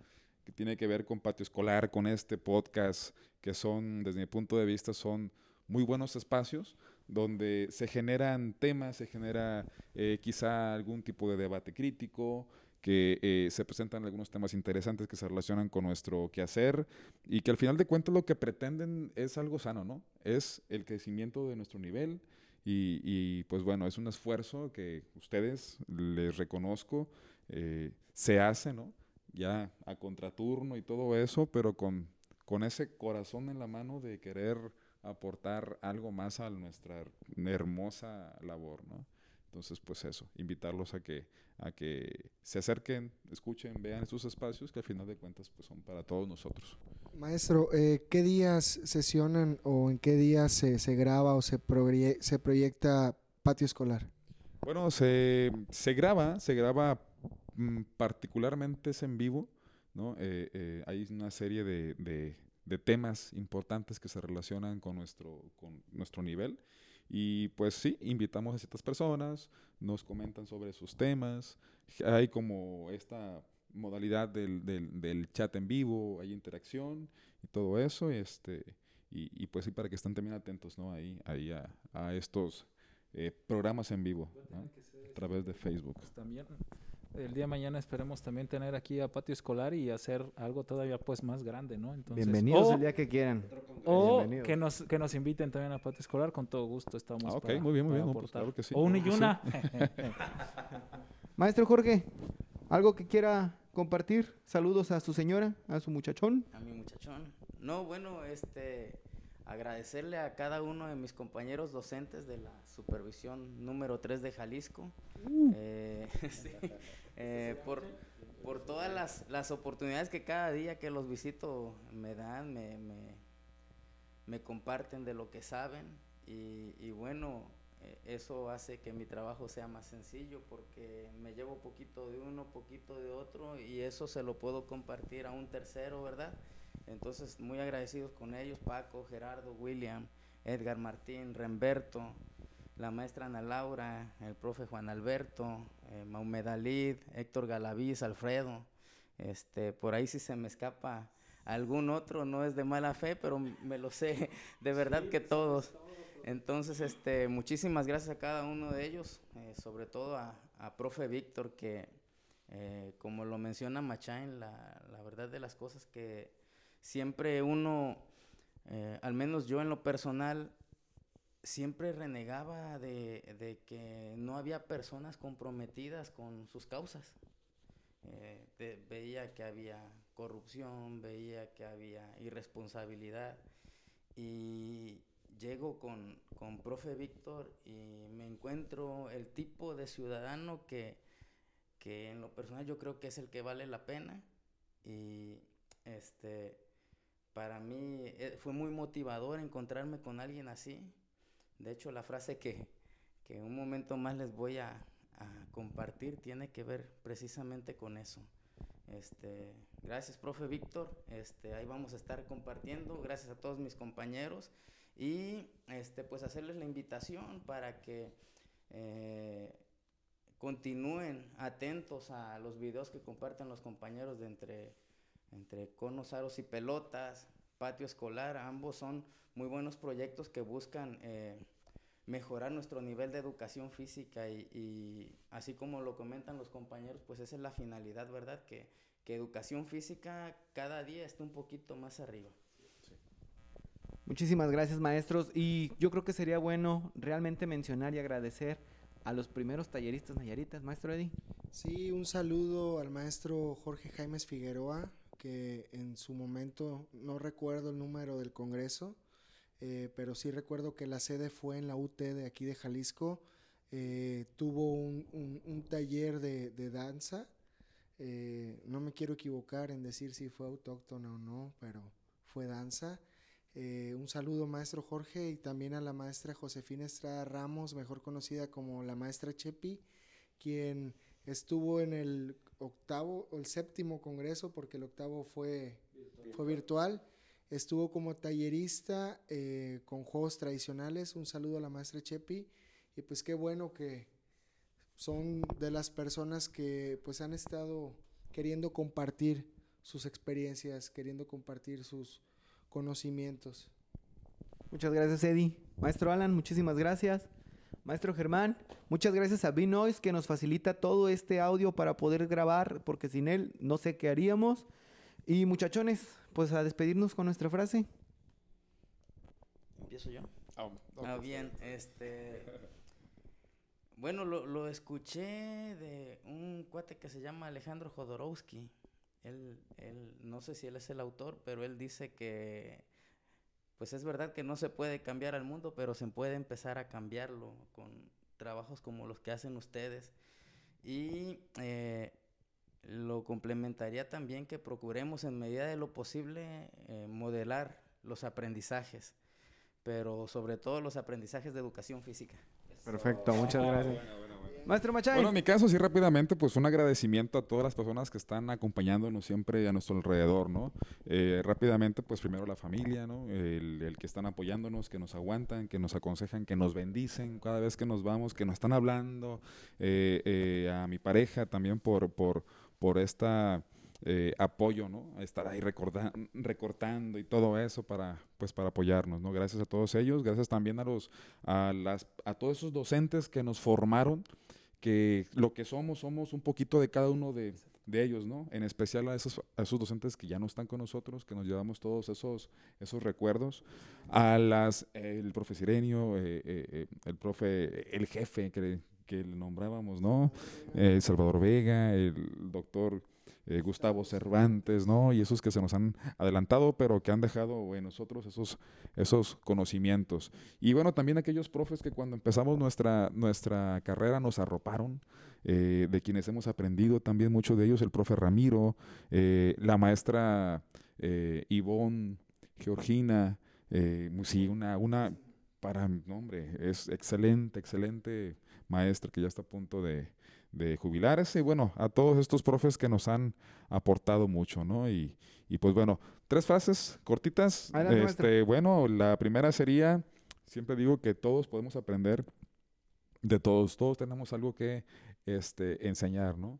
Que tiene que ver con patio escolar, con este podcast, que son, desde mi punto de vista, son muy buenos espacios donde se generan temas, se genera eh, quizá algún tipo de debate crítico, que eh, se presentan algunos temas interesantes que se relacionan con nuestro quehacer y que al final de cuentas lo que pretenden es algo sano, ¿no? Es el crecimiento de nuestro nivel, y, pues bueno, es un esfuerzo que ustedes les reconozco, eh, se hace, ¿no? Ya a contraturno y todo eso, pero con, con ese corazón en la mano de querer aportar algo más a nuestra hermosa labor, ¿no? Entonces, pues eso, invitarlos a que, a que se acerquen, escuchen, vean estos espacios que al final de cuentas pues, son para todos nosotros. Maestro, eh, ¿qué días sesionan o en qué días se, se graba o se, se proyecta patio escolar? Bueno, se, se graba, se graba mm, particularmente es en vivo, ¿no? Eh, eh, hay una serie de, de, de, temas importantes que se relacionan con nuestro, con nuestro nivel y pues sí, invitamos a ciertas personas, nos comentan sobre sus temas, hay como esta modalidad del, del, chat en vivo, hay interacción y todo eso, este, y, y, pues sí, para que estén también atentos ¿no? ahí, ahí a, a estos eh, programas en vivo a través de Facebook. Pues el día de mañana esperemos también tener aquí a patio escolar y hacer algo todavía pues más grande, ¿no? Entonces, Bienvenidos el día que quieran. O que nos, que nos inviten también a patio escolar, con todo gusto estamos ah, ok, muy bien, muy bien. Pues claro que sí. O una y una. Maestro Jorge, ¿algo que quiera compartir? Saludos a su señora, a su muchachón. A mi muchachón. No, bueno, este agradecerle a cada uno de mis compañeros docentes de la supervisión número 3 de Jalisco uh. eh, sí, eh, por, por todas las, las, oportunidades que cada día que los visito me dan, me, me, me comparten de lo que saben y, bueno, eh, eso hace que mi trabajo sea más sencillo porque me llevo poquito de uno, poquito de otro y eso se lo puedo compartir a un tercero, ¿verdad? Entonces, muy agradecidos con ellos, Paco, Gerardo, William, Edgar Martín, Remberto, la maestra Ana Laura, el profe Juan Alberto, eh, Maumedalid, Héctor Galaviz, Alfredo. Este, por ahí si se me escapa algún otro, no es de mala fe, pero me lo sé de verdad que todos. Entonces, este, muchísimas gracias a cada uno de ellos, eh, sobre todo a, profe Víctor, que eh, como lo menciona Machain, la, la, verdad de las cosas que siempre uno, eh, al menos yo en lo personal, siempre renegaba de, de, que no había personas comprometidas con sus causas. veía que había corrupción, veía que había irresponsabilidad y llego con, con profe Víctor y me encuentro el tipo de ciudadano que, que en lo personal yo creo que es el que vale la pena y este para mí eh, fue muy motivador encontrarme con alguien así. De hecho, la frase que, que un momento más les voy a, compartir tiene que ver precisamente con eso. Este, gracias, profe Víctor. Este, ahí vamos a estar compartiendo. Gracias a todos mis compañeros. Y este, pues hacerles la invitación para que eh, continúen atentos a los videos que comparten los compañeros de entre, entre conos, aros y pelotas, patio escolar. Ambos son muy buenos proyectos que buscan eh, mejorar nuestro nivel de educación física y, así como lo comentan los compañeros, pues esa es la finalidad, ¿verdad? Que, que educación física cada día esté un poquito más arriba. Muchísimas gracias maestros y yo creo que sería bueno realmente mencionar y agradecer a los primeros talleristas nayaritas, maestro Eddie. Sí, un saludo al maestro Jorge Jaimes Figueroa, que en su momento, no recuerdo el número del Congreso, eh, pero sí recuerdo que la sede fue en la UT de aquí de Jalisco. Eh, tuvo un, taller de, danza. Eh, no me quiero equivocar en decir si fue autóctona o no, pero fue danza. un saludo maestro Jorge y también a la maestra Josefina Estrada Ramos, mejor conocida como la maestra Chepi, quien estuvo en el octavo o el séptimo congreso, porque el octavo fue fue virtual Estuvo como tallerista eh, con juegos tradicionales. Un saludo a la maestra Chepi. Y pues qué bueno que son de las personas que pues han estado queriendo compartir sus experiencias, queriendo compartir sus conocimientos. Muchas gracias, Eddie. Maestro Alan, muchísimas gracias. Maestro Germán, muchas gracias a B-Noise que nos facilita todo este audio para poder grabar, porque sin él no sé qué haríamos. Y muchachones, pues a despedirnos con nuestra frase. ¿Empiezo yo? ah, ah bien, este... Bueno, lo, escuché de un cuate que se llama Alejandro Jodorowsky. Él, él, no sé si él es el autor, pero él dice que, pues es verdad que no se puede cambiar al mundo, pero se puede empezar a cambiarlo con trabajos como los que hacen ustedes. Y eh, lo complementaría también que procuremos en medida de lo posible eh, modelar los aprendizajes, pero sobre todo los aprendizajes de educación física. Perfecto, muchas gracias. Maestro Machay. Bueno, en mi caso, sí, rápidamente, pues un agradecimiento a todas las personas que están acompañándonos siempre a nuestro alrededor, ¿no? Eh, rápidamente, pues primero la familia, ¿no? El, que están apoyándonos, que nos aguantan, que nos aconsejan, que nos bendicen cada vez que nos vamos, que nos están hablando, eh, a mi pareja también por, por por esta eh, apoyo, ¿no? Estar ahí recortando y todo eso para, pues, para apoyarnos, ¿no? Gracias a todos ellos, gracias también a los, a las, a todos esos docentes que nos formaron, que lo que somos, somos un poquito de cada uno de, ellos, ¿no? En especial a esos, a esos docentes que ya no están con nosotros, que nos llevamos todos esos, esos recuerdos, a las, el profe Sirenio, eh, eh, el profe, el jefe que, que nombrábamos, ¿no? Salvador Vega, el doctor eh, Gustavo Cervantes, ¿no? Y esos que se nos han adelantado, pero que han dejado en nosotros esos, esos conocimientos. Y bueno, también aquellos profes que cuando empezamos nuestra, nuestra carrera nos arroparon, eh, de quienes hemos aprendido también mucho de ellos, el profe Ramiro, la maestra Ivonne, Georgina, eh, sí, una, una, para, no, hombre, es excelente, excelente maestra que ya está a punto de, de jubilarse. Y bueno, a todos estos profes que nos han aportado mucho, ¿no? Y, y pues bueno, tres frases cortitas. Adelante, maestro. este, bueno, la primera sería, siempre digo que todos podemos aprender de todos, todos tenemos algo que este, enseñar, ¿no?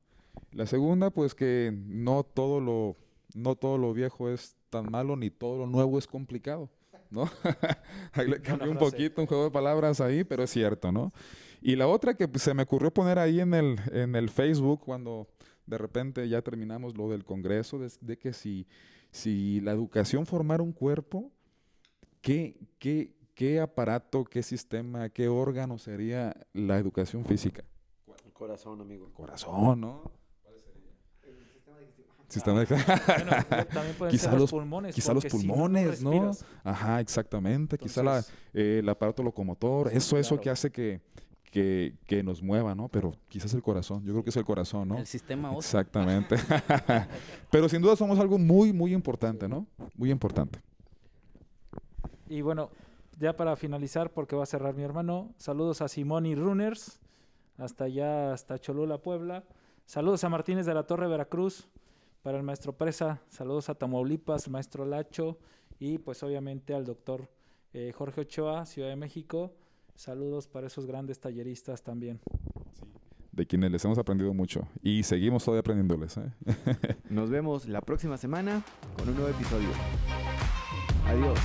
La segunda, pues que no todo lo, no todo lo viejo es tan malo, ni todo lo nuevo es complicado, ¿no? ahí le cambié un poquito, un juego de palabras ahí, pero es cierto, ¿no? Y la otra que pues, se me ocurrió poner ahí en el, en el Facebook cuando de repente ya terminamos lo del Congreso, de, de que si, si la educación formara un cuerpo, ¿qué, qué, qué aparato, qué sistema, qué órgano sería la educación física? El corazón, amigo. Corazón, ¿no? Sistema de... Bueno, también pueden Quizá ser los, pulmones. quizá los porque si pulmones, ¿no? respiras, Ajá, exactamente. Quizá la, Entonces- eh, el aparato locomotor, eso, eso claro. que hace que, que, que nos mueva, ¿no? Pero quizás el corazón, yo creo que es el corazón, ¿no? El sistema óseo. Exactamente. Pero sin duda somos algo muy, muy importante, ¿no? Muy importante. Y bueno, ya para finalizar, porque va a cerrar mi hermano, saludos a Simón y Runners, hasta allá, hasta Cholula, Puebla. Saludos a Martínez de la Torre, Veracruz, para el maestro Presa. Saludos a Tamaulipas, maestro Lacho, y pues obviamente al doctor eh, Jorge Ochoa, Ciudad de México. Saludos para esos grandes talleristas también. De quienes les hemos aprendido mucho. Y seguimos todavía aprendiéndoles, ¿eh? Nos vemos la próxima semana con un nuevo episodio. Adiós.